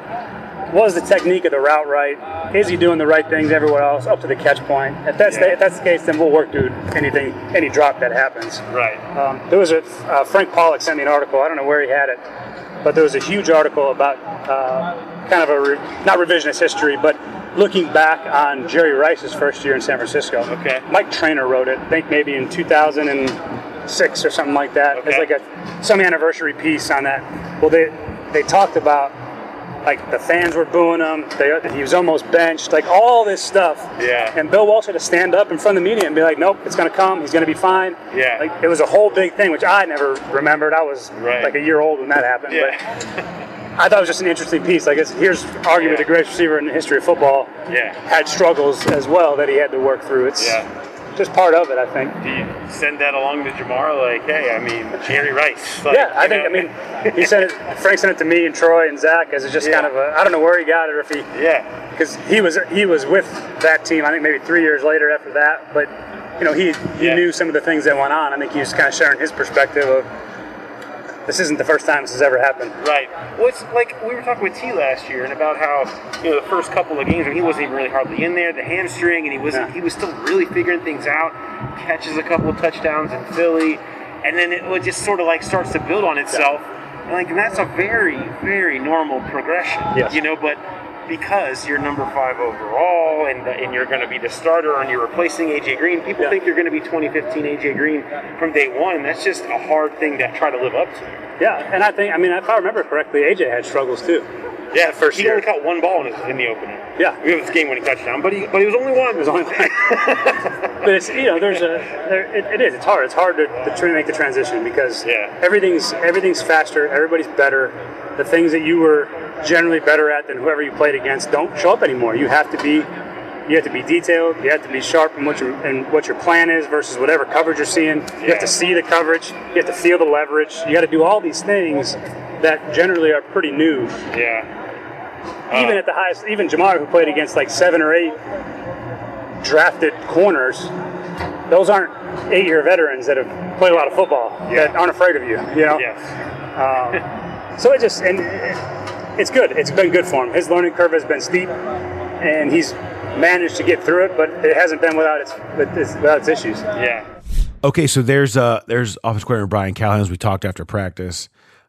was the technique of the route right? Is he doing the right things everywhere else up to the catch point? If that's the, if that's the case, then we'll work through anything, any drop that happens. Right. Um, there was a uh, Frank Pollack sent me an article. I don't know where he had it, but there was a huge article about uh, kind of a re- not revisionist history, but looking back on Jerry Rice's first year in San Francisco. Okay. Mike Tanier wrote it. I think maybe in 2006 or something like that. It's like a some anniversary piece on that. Well, they they talked about like the fans were booing him. They, he was almost benched. Like all this stuff. Yeah. And Bill Walsh had to stand up in front of the media and be like, "Nope, it's going to come. He's going to be fine." Yeah. Like it was a whole big thing, which I never remembered. I was Right. like a year old when that happened. Yeah. But I thought it was just an interesting piece. Like, here's arguably the greatest receiver in the history of football. Yeah. Had struggles as well that he had to work through. It's just part of it, I think. Do you send that along to Ja'Marr? Like, hey, I mean, Jerry Rice. Like, yeah, I think. know? I mean, he sent it. Frank sent it to me and Troy and Zac as it's just kind of a. I don't know where he got it or if he. Yeah. Because he was he was with that team. I think maybe three years later after that, but you know he he knew some of the things that went on. I think he was kind of sharing his perspective of. This isn't the first time this has ever happened. Right. Well, it's like we were talking with T last year, and about how you know the first couple of games when he wasn't even really hardly in there, the hamstring, and he wasn't. He was still really figuring things out. Catches a couple of touchdowns in Philly, and then it just sort of like starts to build on itself. And like, and that's a very, very normal progression. Yes. You know, but because you're number five overall and and you're going to be the starter and you're replacing AJ Green, people think you're going to be 2015 AJ Green from day one. And that's just a hard thing to try to live up to. Yeah, and I think I mean if I remember correctly, AJ had struggles too. Yeah, first he year. only caught one ball in, his, in the opener. Yeah, we have his game-winning touchdown, but he but he was only one. It was only one. but it's you know there's a there, it, it is it's hard it's hard to, to make the transition because yeah. everything's everything's faster everybody's better the things that you were generally better at than whoever you played against don't show up anymore you have to be you have to be detailed you have to be sharp in what your and what your plan is versus whatever coverage you're seeing you have to see the coverage you have to feel the leverage you got to do all these things that generally are pretty new yeah even at the highest, even Ja'Marr, who played against like seven or eight drafted corners, those aren't eight-year veterans that have played a lot of football that aren't afraid of you. You know. Um, so it just and it's good. It's been good for him. His learning curve has been steep, and he's managed to get through it, but it hasn't been without its, without its issues. Yeah. Okay, so there's uh there's office coordinator Brian Callahan as we talked after practice,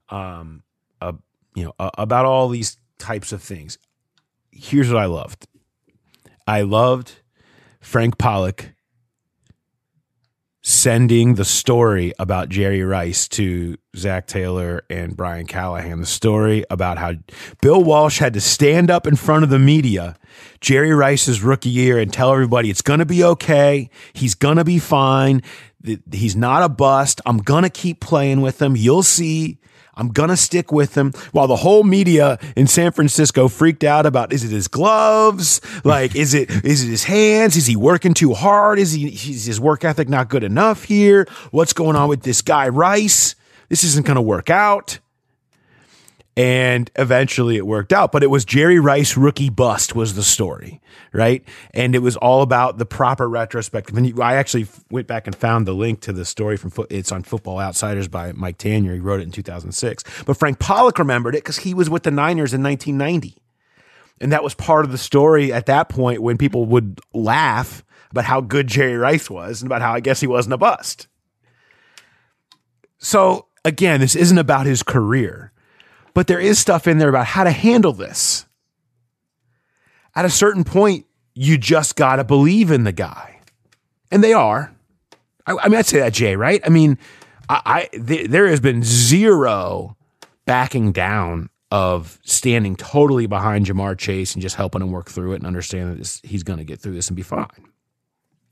um, uh, you know, uh, about all these types of things. Here's what I loved. I loved Frank Pollack sending the story about Jerry Rice to Zac Taylor and Brian Callahan. The story about how Bill Walsh had to stand up in front of the media, Jerry Rice's rookie year, and tell everybody it's going to be okay. He's going to be fine. He's not a bust. I'm going to keep playing with him. You'll see. I'm gonna stick with him. While the whole media in San Francisco freaked out about is it his gloves? Like, is it is it his hands? Is he working too hard? Is he is his work ethic not good enough here? What's going on with this guy Rice? This isn't gonna work out. And eventually it worked out. But it was Jerry Rice rookie bust was the story, right? And it was all about the proper retrospective. And I actually went back and found the link to the story from it's on Football Outsiders by Mike Tanier. He wrote it in 2006. But Frank Pollack remembered it because he was with the Niners in 1990. And that was part of the story at that point when people would laugh about how good Jerry Rice was and about how I guess he wasn't a bust. So again, this isn't about his career but there is stuff in there about how to handle this. At a certain point, you just got to believe in the guy. And they are. I, I, mean, I'd say that, Jay, right? I mean, I, I th- there has been zero backing down of standing totally behind Ja'Marr Chase and just helping him work through it and understand that this, he's going to get through this and be fine.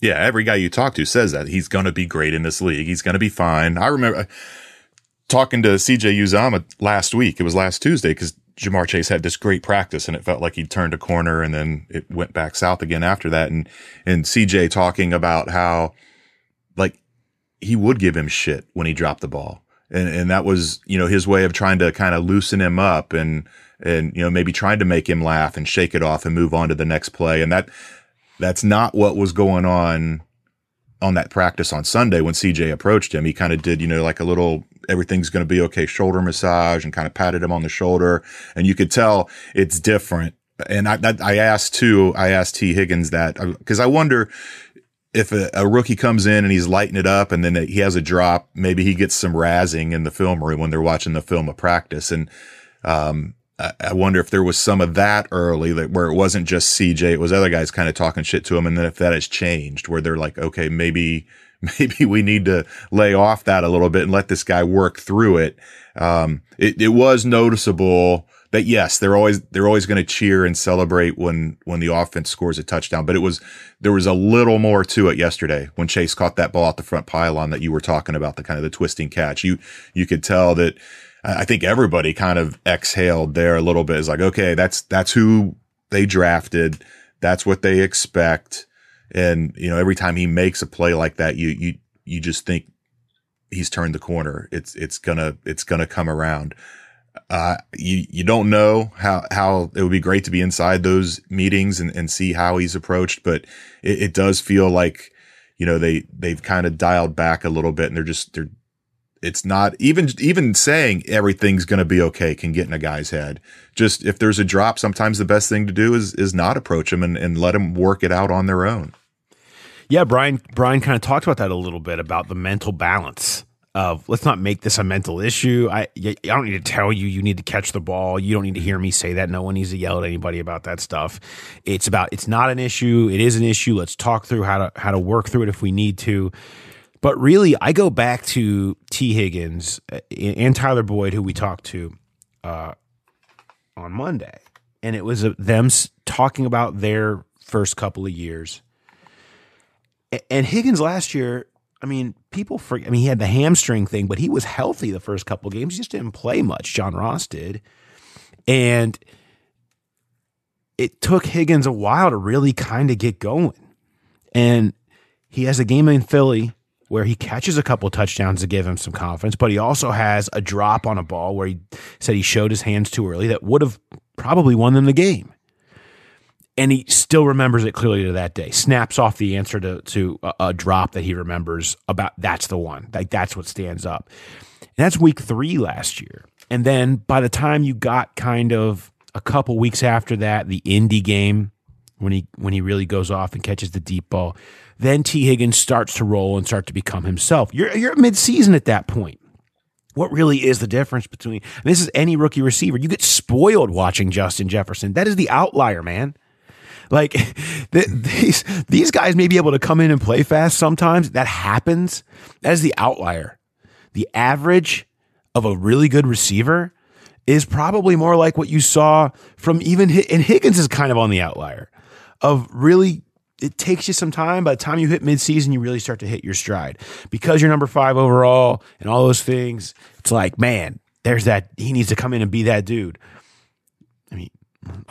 Yeah, every guy you talk to says that he's going to be great in this league. He's going to be fine. I remember talking to CJ Uzomah last week. It was last Tuesday because Ja'Marr Chase had this great practice and it felt like he turned a corner and then it went back south again after that. And, and CJ talking about how like he would give him shit when he dropped the ball. And, and that was, you know, his way of trying to kind of loosen him up and, and, you know, maybe trying to make him laugh and shake it off and move on to the next play. And that, that's not what was going on on that practice on Sunday when CJ approached him. He kind of did, you know, like a little everything's going to be okay shoulder massage and kind of patted him on the shoulder. And you could tell it's different. And I, I asked too, I asked Tee Higgins that because uh, I wonder if a, a, rookie comes in and he's lighting it up and then he has a drop, maybe he gets some razzing in the film room when they're watching the film of practice. And, um, I wonder if there was some of that early, that where it wasn't just CJ, it was other guys kind of talking shit to him, and then if that has changed, where they're like, okay, maybe maybe we need to lay off that a little bit and let this guy work through it. Um, it, it was noticeable that yes, they're always, they're always going to cheer and celebrate when, when the offense scores a touchdown, but it was, there was a little more to it yesterday when Chase caught that ball at the front pylon that you were talking about, the kind of the twisting catch. You, you could tell that I think everybody kind of exhaled there a little bit. It's like, okay, that's, that's who they drafted. That's what they expect. And, you know, every time he makes a play like that, you, you, you just think he's turned the corner. It's, it's gonna, it's gonna come around. Uh, you, you don't know how, how it would be great to be inside those meetings and, and see how he's approached, but it, it does feel like, you know, they, they've kind of dialed back a little bit and they're just, they're, it's not even even saying everything's going to be okay can get in a guy's head. Just if there's a drop, sometimes the best thing to do is is not approach them and, and let them work it out on their own. Yeah, Brian Brian kind of talked about that a little bit about the mental balance of let's not make this a mental issue. I I don't need to tell you you need to catch the ball. You don't need to hear me say that. No one needs to yell at anybody about that stuff. It's about it's not an issue. It is an issue. Let's talk through how to how to work through it if we need to. But really, I go back to Tee Higgins uh, and Tyler Boyd, who we talked to uh, on Monday, and it was uh, them talking about their first couple of years. And Higgins last year, I mean, people forget. I mean, he had the hamstring thing, but he was healthy the first couple of games. He just didn't play much. John Ross did, and it took Higgins a while to really kind of get going. And he has a game in Philly where he catches a couple touchdowns to give him some confidence, but he also has a drop on a ball where he said he showed his hands too early that would have probably won them the game. And he still remembers it clearly to that day. Snaps off the answer to, to a, a drop that he remembers about that's the one. Like that's what stands up. And that's week three last year. And then by the time you got kind of a couple weeks after that, the Indy game, when he when he really goes off and catches the deep ball, then Tee Higgins starts to roll and start to become himself. You're you're midseason at that point. What really is the difference between this is any rookie receiver? You get spoiled watching Justin Jefferson. That is the outlier, man. Like th- these these guys may be able to come in and play fast sometimes. That happens. That is the outlier. The average of a really good receiver is probably more like what you saw from even and Higgins is kind of on the outlier of really it takes you some time. By the time you hit midseason, you really start to hit your stride because you're number five overall and all those things. It's like, man, there's that. He needs to come in and be that dude. I mean,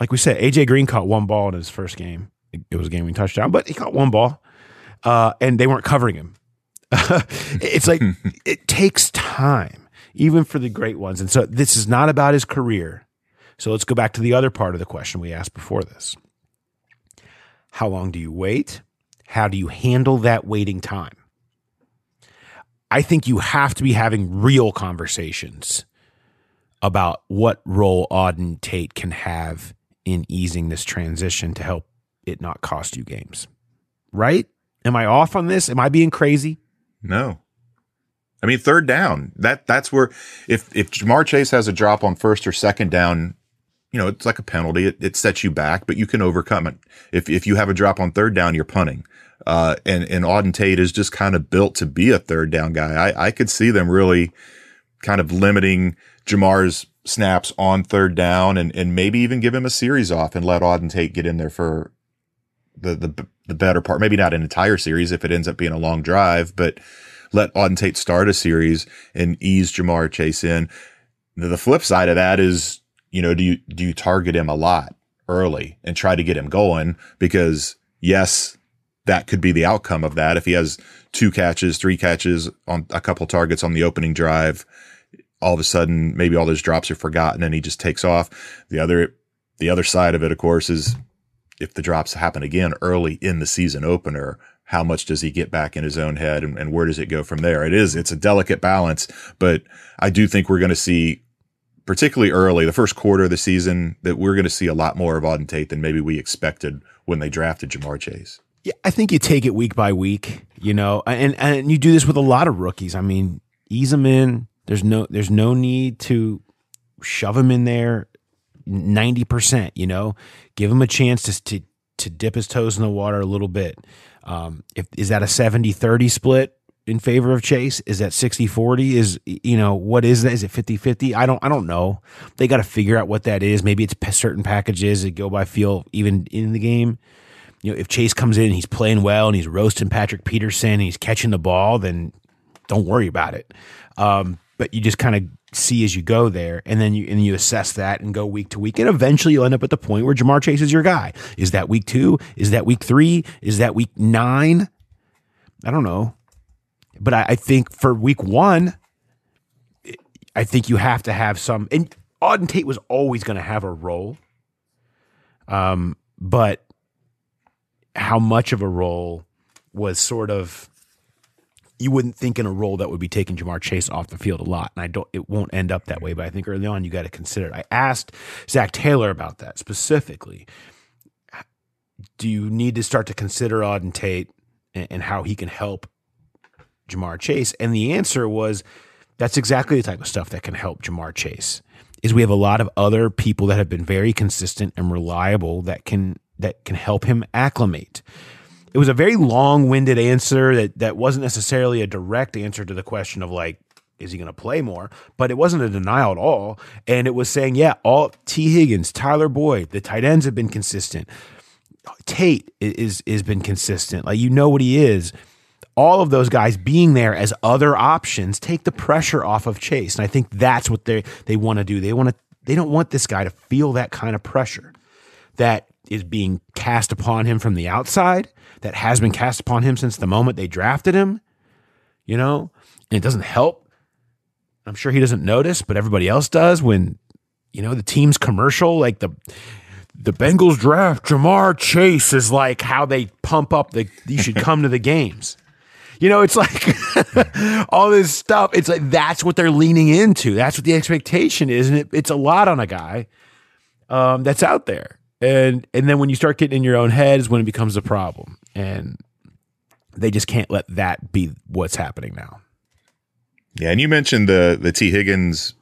like we said, AJ Green caught one ball in his first game. It, was a game we touchdown, but he caught one ball, uh, and they weren't covering him. it's like it takes time, even for the great ones. And so this is not about his career. So let's go back to the other part of the question we asked before this. How long do you wait? How do you handle that waiting time? I think you have to be having real conversations about what role Auden Tate can have in easing this transition to help it not cost you games. Right? Am I off on this? Am I being crazy? No. I mean, third down. That that's where if if Ja'Marr Chase has a drop on first or second down, you know, it's like a penalty. It, it sets you back, but you can overcome it. If if you have a drop on third down, you're punting. Uh, and and Auden Tate is just kind of built to be a third down guy. I I could see them really kind of limiting Ja'Marr's snaps on third down and and maybe even give him a series off and let Auden Tate get in there for the the the better part. Maybe not an entire series if it ends up being a long drive, but let Auden Tate start a series and ease Ja'Marr Chase in. The flip side of that is, you know, do you do you target him a lot early and try to get him going? Because yes, that could be the outcome of that. If he has two catches, three catches on a couple targets on the opening drive, all of a sudden maybe all those drops are forgotten and he just takes off. The other the other side of it, of course, is if the drops happen again early in the season opener, how much does he get back in his own head and, and where does it go from there? It is, it's a delicate balance, but I do think we're going to see, particularly early, the first quarter of the season, that we're going to see a lot more of Auden Tate than maybe we expected when they drafted Ja'Marr Chase. Yeah, I think you take it week by week, you know, and and you do this with a lot of rookies. I mean, ease them in. There's no there's no need to shove them in there 90%, you know. Give him a chance to to to dip his toes in the water a little bit. Um, if is that a 70-30 split in favor of Chase? Is that 60-40? Is you know, what is that? Is it 50-50? I don't I don't know. They got to figure out what that is. Maybe it's certain packages that go by feel even in the game you know, if Chase comes in and he's playing well and he's roasting Patrick Peterson and he's catching the ball, then don't worry about it. Um, but you just kind of see as you go there, and then you and you assess that and go week to week, and eventually you'll end up at the point where Ja'Marr Chase is your guy. Is that week two? Is that week three? Is that week nine? I don't know, but I, I think for week one, I think you have to have some. And Auden Tate was always going to have a role, um, but how much of a role was sort of you wouldn't think in a role that would be taking Ja'Marr Chase off the field a lot. And I don't it won't end up that way, but I think early on you got to consider it. I asked Zac Taylor about that specifically. Do you need to start to consider Auden Tate and, and how he can help Ja'Marr Chase? And the answer was that's exactly the type of stuff that can help Ja'Marr Chase. Is we have a lot of other people that have been very consistent and reliable that can that can help him acclimate. It was a very long-winded answer that that wasn't necessarily a direct answer to the question of like is he going to play more? But it wasn't a denial at all, and it was saying, yeah, all Tee Higgins, Tyler Boyd, the tight ends have been consistent. Tate is is been consistent. Like you know what he is. All of those guys being there as other options take the pressure off of Chase, and I think that's what they they want to do. They want to they don't want this guy to feel that kind of pressure that is being cast upon him from the outside, that has been cast upon him since the moment they drafted him. You know, and it doesn't help. I'm sure he doesn't notice, but everybody else does when you know the team's commercial, like the the Bengals draft Ja'Marr Chase is like how they pump up the you should come to the games. You know, it's like all this stuff. It's like that's what they're leaning into. That's what the expectation is, and it, it's a lot on a guy um, that's out there. And and then when you start getting in your own head is when it becomes a problem, and they just can't let that be what's happening now. Yeah, and you mentioned the the Tee Higgins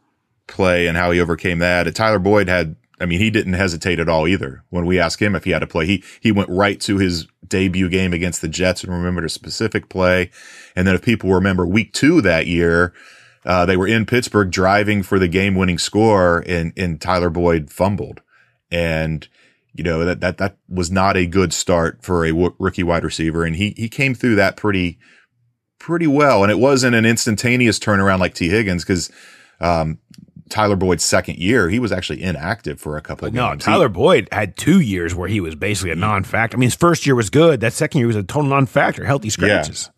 play and how he overcame that. Tyler Boyd had I mean, he didn't hesitate at all either. When we asked him if he had to play, he he went right to his debut game against the Jets and remembered a specific play. And then if people remember week two that year, uh, they were in Pittsburgh driving for the game winning score and, and Tyler Boyd fumbled. And, you know, that, that, that was not a good start for a w- rookie wide receiver. And he, he came through that pretty, pretty well. And it wasn't an instantaneous turnaround like Tee Higgins because, um, Tyler Boyd's second year, he was actually inactive for a couple of No, games. Tyler Boyd had two years where he was basically a non-factor. I mean, his first year was good. That second year was a total non-factor. Healthy scratches.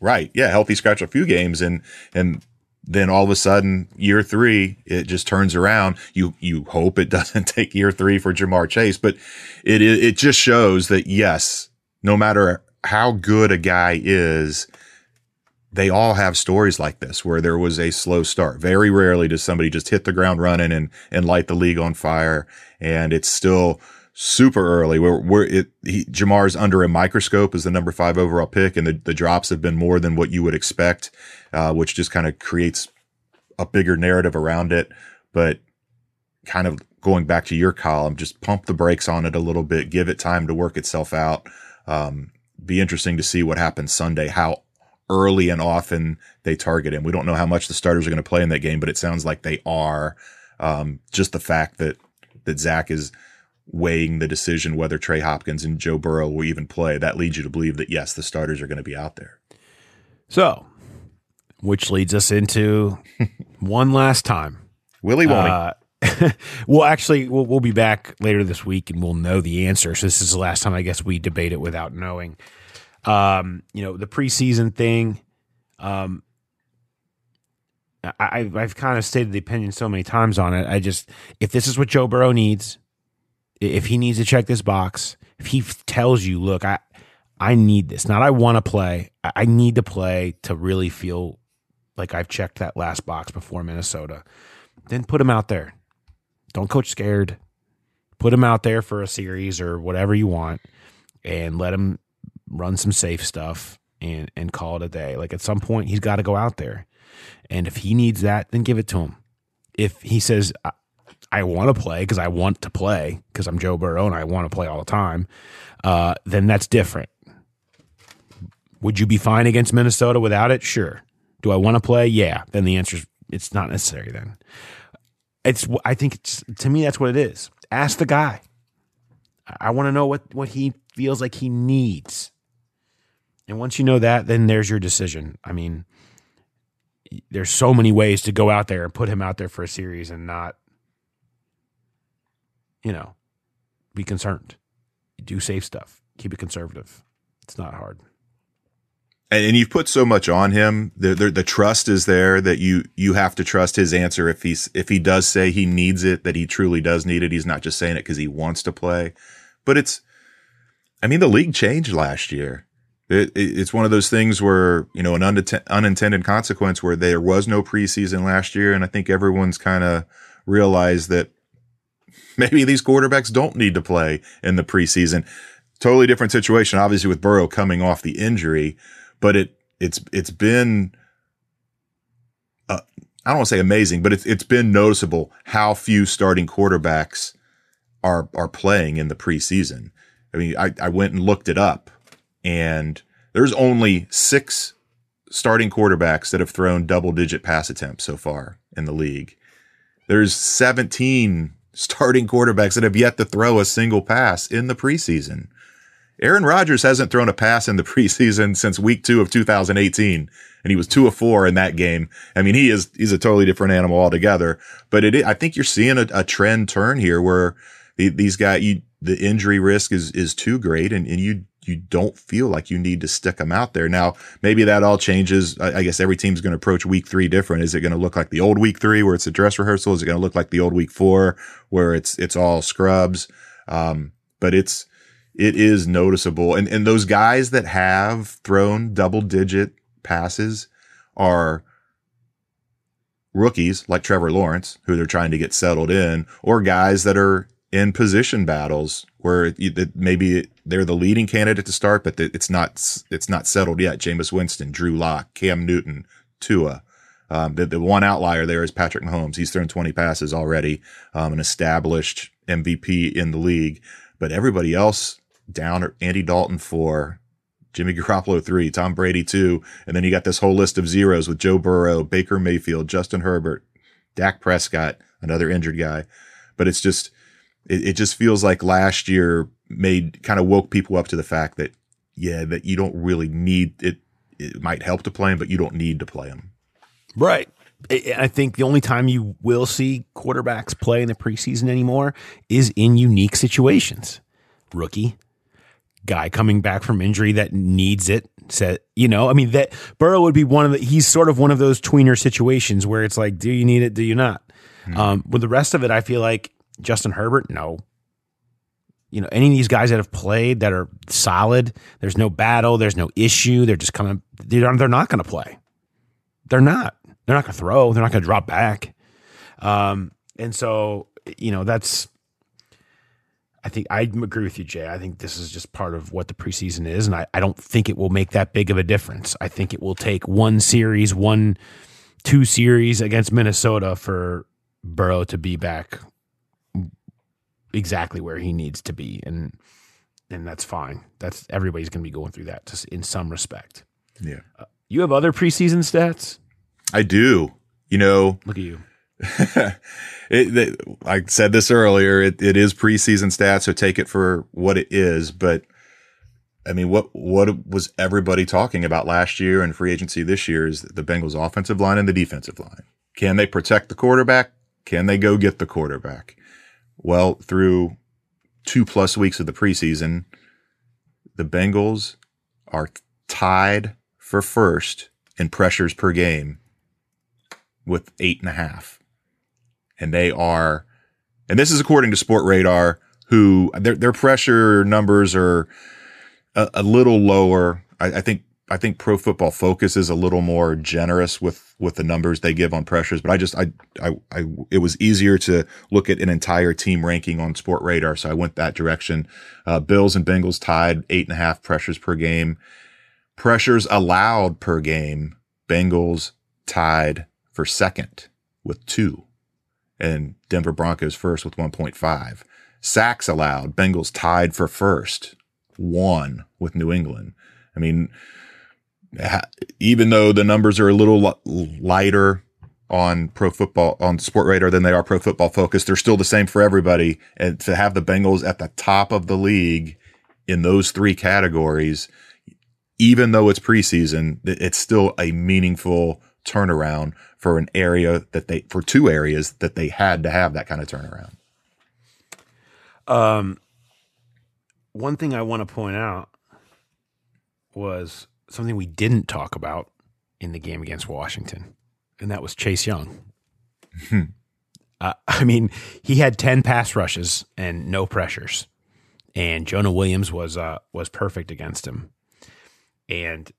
Right. Yeah. Healthy scratch a few games and, and then all of a sudden year three, it just turns around. You, you hope it doesn't take year three for Ja'Marr Chase, but it, it just shows that yes, no matter how good a guy is, they all have stories like this where there was a slow start. Very rarely does somebody just hit the ground running and, and light the league on fire. And it's still super early. We're, we're it, he, Ja'Marr's under a microscope as the number five overall pick, and the, the drops have been more than what you would expect, uh, which just kind of creates a bigger narrative around it. But kind of going back to your column, just pump the brakes on it a little bit, give it time to work itself out. Um, be interesting to see what happens Sunday, how early and often they target him. We don't know how much the starters are going to play in that game, but it sounds like they are. Um, just the fact that, that Zac is weighing the decision whether Trey Hopkins and Joe Burrow will even play, that leads you to believe that yes, the starters are going to be out there. So, which leads us into one last time. Willie won't. Uh, well, actually, we'll, we'll be back later this week and we'll know the answer. So this is the last time I guess we debate it without knowing. Um, you know, the preseason thing. Um, I, I've kind of stated the opinion so many times on it. I just, if this is what Joe Burrow needs, if he needs to check this box, if he tells you, look, I, I need this, not I want to play, I need to play to really feel like I've checked that last box before Minnesota, then put him out there. Don't coach scared. Put him out there for a series or whatever you want and let him run some safe stuff and and call it a day. Like at some point he's got to go out there. And if he needs that, then give it to him. If he says I, I want to play because I want to play because I'm Joe Burrow and I want to play all the time, uh, then that's different. Would you be fine against Minnesota without it? Sure. Do I want to play? Yeah. Then the answer is it's not necessary. Then it's I think it's to me that's what it is. Ask the guy. I want to know what what he feels like he needs. And once you know that, then there's your decision. I mean, there's so many ways to go out there and put him out there for a series and not, you know, be concerned. Do safe stuff. Keep it conservative. It's not hard. And, and you've put so much on him. The, the the trust is there that you you have to trust his answer. If he's if he does say he needs it, that he truly does need it. He's not just saying it because he wants to play. But it's, I mean, the league changed last year. It, it, it's one of those things where you know an unatt- unintended consequence where there was no preseason last year, and I think everyone's kind of realized that maybe these quarterbacks don't need to play in the preseason. Totally different situation, obviously, with Burrow coming off the injury, but it it's it's been uh, I don't want to say amazing, but it's it's been noticeable how few starting quarterbacks are are playing in the preseason. I mean, I, I went and looked it up, and there's only six starting quarterbacks that have thrown double digit pass attempts so far in the league. There's 17 starting quarterbacks that have yet to throw a single pass in the preseason. Aaron Rodgers hasn't thrown a pass in the preseason since week two of 2018, and he was two of four in that game. I mean, he is he's a totally different animal altogether. But it, I think you're seeing a, a trend turn here where the, these guys, you, the injury risk is is too great, and, and you you don't feel like you need to stick them out there. Now, maybe that all changes. I, I guess every team's going to approach week three different. Is it going to look like the old week three where it's a dress rehearsal? Is it going to look like the old week four where it's it's all scrubs? Um, but it's it is noticeable. And, and those guys that have thrown double digit passes are rookies like Trevor Lawrence, who they're trying to get settled in, or guys that are in position battles where maybe they're the leading candidate to start, but it's not, it's not settled yet. Jameis Winston, Drew Lock, Cam Newton, Tua. Um, the, the one outlier there is Patrick Mahomes. He's thrown 20 passes already, um, an established MVP in the league. But everybody else down Andy Dalton four, Jimmy Garoppolo three, Tom Brady two, and then you got this whole list of zeros with Joe Burrow, Baker Mayfield, Justin Herbert, Dak Prescott, another injured guy. But it's just, it, it just feels like last year made kind of woke people up to the fact that, yeah, that you don't really need it. It might help to play him, but you don't need to play him. Right. I think the only time you will see quarterbacks play in the preseason anymore is in unique situations. Rookie, guy coming back from injury that needs it. Said, you know, I mean, that Burrow would be one of the, he's sort of one of those tweener situations where it's like, do you need it? Do you not? Um, with the rest of it, I feel like Justin Herbert, no. You know, any of these guys that have played that are solid, there's no battle, there's no issue. They're just coming, they're, they're not going to play. They're not. They're not going to throw. They're not going to drop back. Um, and so, you know, that's, I think I agree with you, Jay. I think this is just part of what the preseason is. And I, I don't think it will make that big of a difference. I think it will take one series, one, two series against Minnesota for Burrow to be back exactly where he needs to be. And, and that's fine. That's everybody's going to be going through that in some respect. Yeah. Uh, you have other preseason stats? I do. You know, Look at you. it, it, I said this earlier. It, it is preseason stats, so take it for what it is. But I mean, what what was everybody talking about last year and free agency this year is the Bengals' offensive line and the defensive line. Can they protect the quarterback? Can they go get the quarterback? Well, through two plus weeks of the preseason, the Bengals are tied for first in pressures per game with eight and a half. And they are, and this is according to Sportradar, who their, their pressure numbers are a, a little lower. I, I think, I think Pro Football Focus is a little more generous with, with the numbers they give on pressures, but I just, I, I, I, it was easier to look at an entire team ranking on Sportradar. So I went that direction. Uh, Bills and Bengals tied eight and a half pressures per game. Pressures allowed per game. Bengals tied for second with two and Denver Broncos first with 1.5. Sacks allowed. Bengals tied for first, one with New England. I mean, even though the numbers are a little lighter on pro football, on Sportradar than they are pro football focus, they're still the same for everybody. And to have the Bengals at the top of the league in those three categories, even though it's preseason, it's still a meaningful turnaround for an area that they, for two areas that they had to have that kind of turnaround. Um, one thing I want to point out was something we didn't talk about in the game against Washington, and that was Chase Young. uh, I mean, he had ten pass rushes and no pressures, and Jonah Williams was uh, was perfect against him, and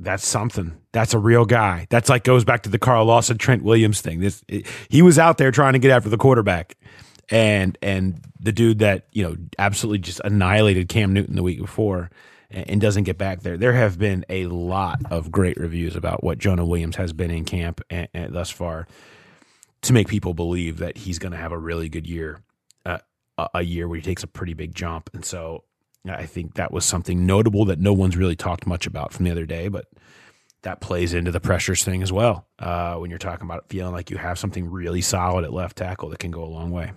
that's something. That's a real guy. That's like goes back to the Carl Lawson, Trent Williams thing. This he was out there trying to get after the quarterback, and and the dude that you know absolutely just annihilated Cam Newton the week before, and, doesn't get back there. There have been a lot of great reviews about what Jonah Williams has been in camp and, and thus far to make people believe that he's going to have a really good year, uh, a, a year where he takes a pretty big jump, and so I think that was something notable that no one's really talked much about from the other day, but that plays into the pressures thing as well. Uh, when you're talking about feeling like you have something really solid at left tackle that can go a long way.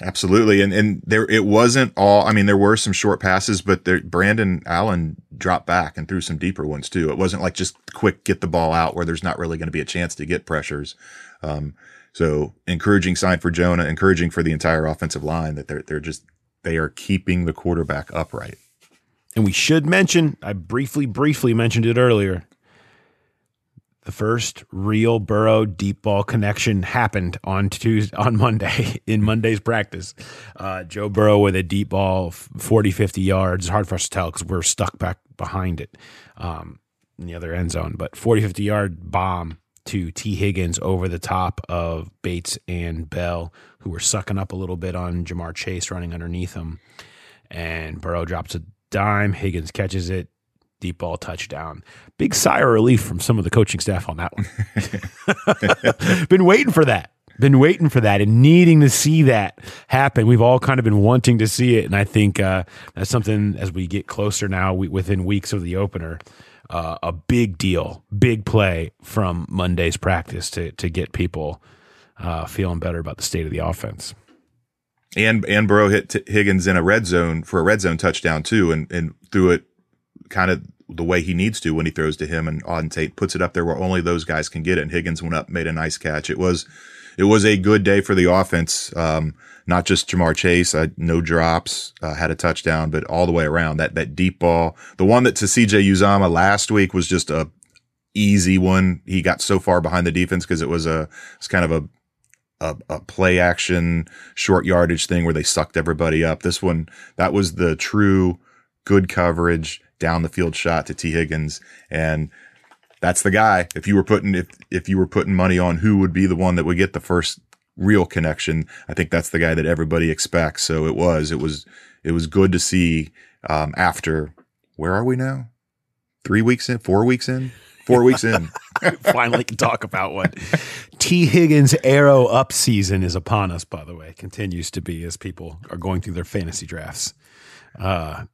Absolutely. And, and there, it wasn't all, I mean, there were some short passes, but there, Brandon Allen dropped back and threw some deeper ones too. It wasn't like just quick, get the ball out where there's not really going to be a chance to get pressures. Um, so encouraging sign for Jonah, encouraging for the entire offensive line that they're, they're just, they are keeping the quarterback upright. And we should mention, I briefly, briefly mentioned it earlier. The first real Burrow deep ball connection happened on Tuesday, on Monday in Monday's practice. Uh, Joe Burrow with a deep ball, 40, 50 yards. It's hard for us to tell because we're stuck back behind it um, in the other end zone. But 40, 50 yard bomb to Tee Higgins over the top of Bates and Bell, who were sucking up a little bit on Ja'Marr Chase running underneath them. And Burrow drops a dime. Higgins catches it, deep ball touchdown. Big sigh of relief from some of the coaching staff on that one. been waiting for that. Been waiting for that and needing to see that happen. We've all kind of been wanting to see it, and I think uh, that's something as we get closer now, we, within weeks of the opener, uh, a big deal, big play from Monday's practice to to get people uh, feeling better about the state of the offense. And and Burrow hit t- Higgins in a red zone for a red zone touchdown too, and and threw it kind of the way he needs to when he throws to him, and Auden Tate puts it up there where only those guys can get it. And Higgins went up, made a nice catch. It was it was a good day for the offense. Um, not just Ja'Marr Chase, uh, no drops, uh, had a touchdown, but all the way around that, that deep ball. The one that to CJ Uzomah last week was just a easy one. He got so far behind the defense because it was a, it's kind of a, a, a, play action short yardage thing where they sucked everybody up. This one, that was the true good coverage down the field shot to Tee Higgins. And that's the guy. If you were putting if if you were putting money on who would be the one that would get the first real connection, I think that's the guy that everybody expects. So it was it was it was good to see um, after where are we now? Three weeks in, four weeks in, four weeks in. Finally, can talk about what Tee Higgins' arrow up season is upon us. By the way, continues to be as people are going through their fantasy drafts. Uh,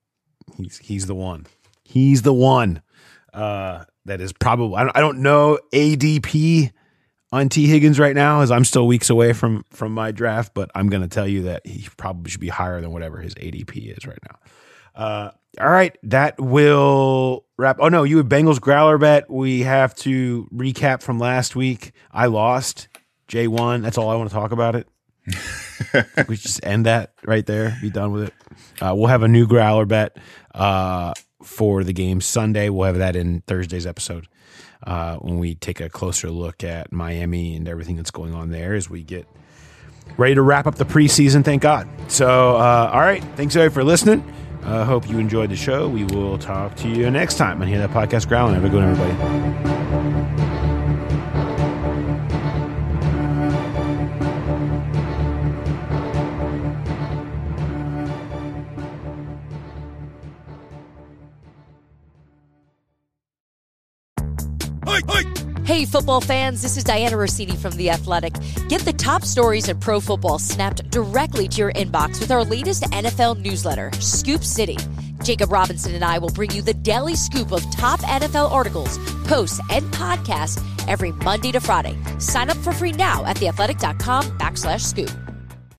he's he's the one. He's the one. Uh, that is probably I don't, I don't know ADP on Tee Higgins right now as I'm still weeks away from from my draft, but I'm going to tell you that he probably should be higher than whatever his ADP is right now. Uh, all right, that will wrap. Oh no, you have Bengals growler bet. We have to recap from last week. I lost. J one. That's all I want to talk about it. We just end that right there. Be done with it. Uh, we'll have a new growler bet. Uh, for the game Sunday. We'll have that in Thursday's episode uh, when we take a closer look at Miami and everything that's going on there as we get ready to wrap up the preseason. Thank God. So, uh, all right. Thanks, everybody, for listening. I uh, hope you enjoyed the show. We will talk to you next time on Hear That Podcast Growling. Have a good one, everybody. Hey, football fans, this is Dianna Russini from The Athletic. Get the top stories in pro football snapped directly to your inbox with our latest NFL newsletter, Scoop City. Jacob Robinson and I will bring you the daily scoop of top NFL articles, posts, and podcasts every Monday to Friday. Sign up for free now at theathletic.com backslash scoop.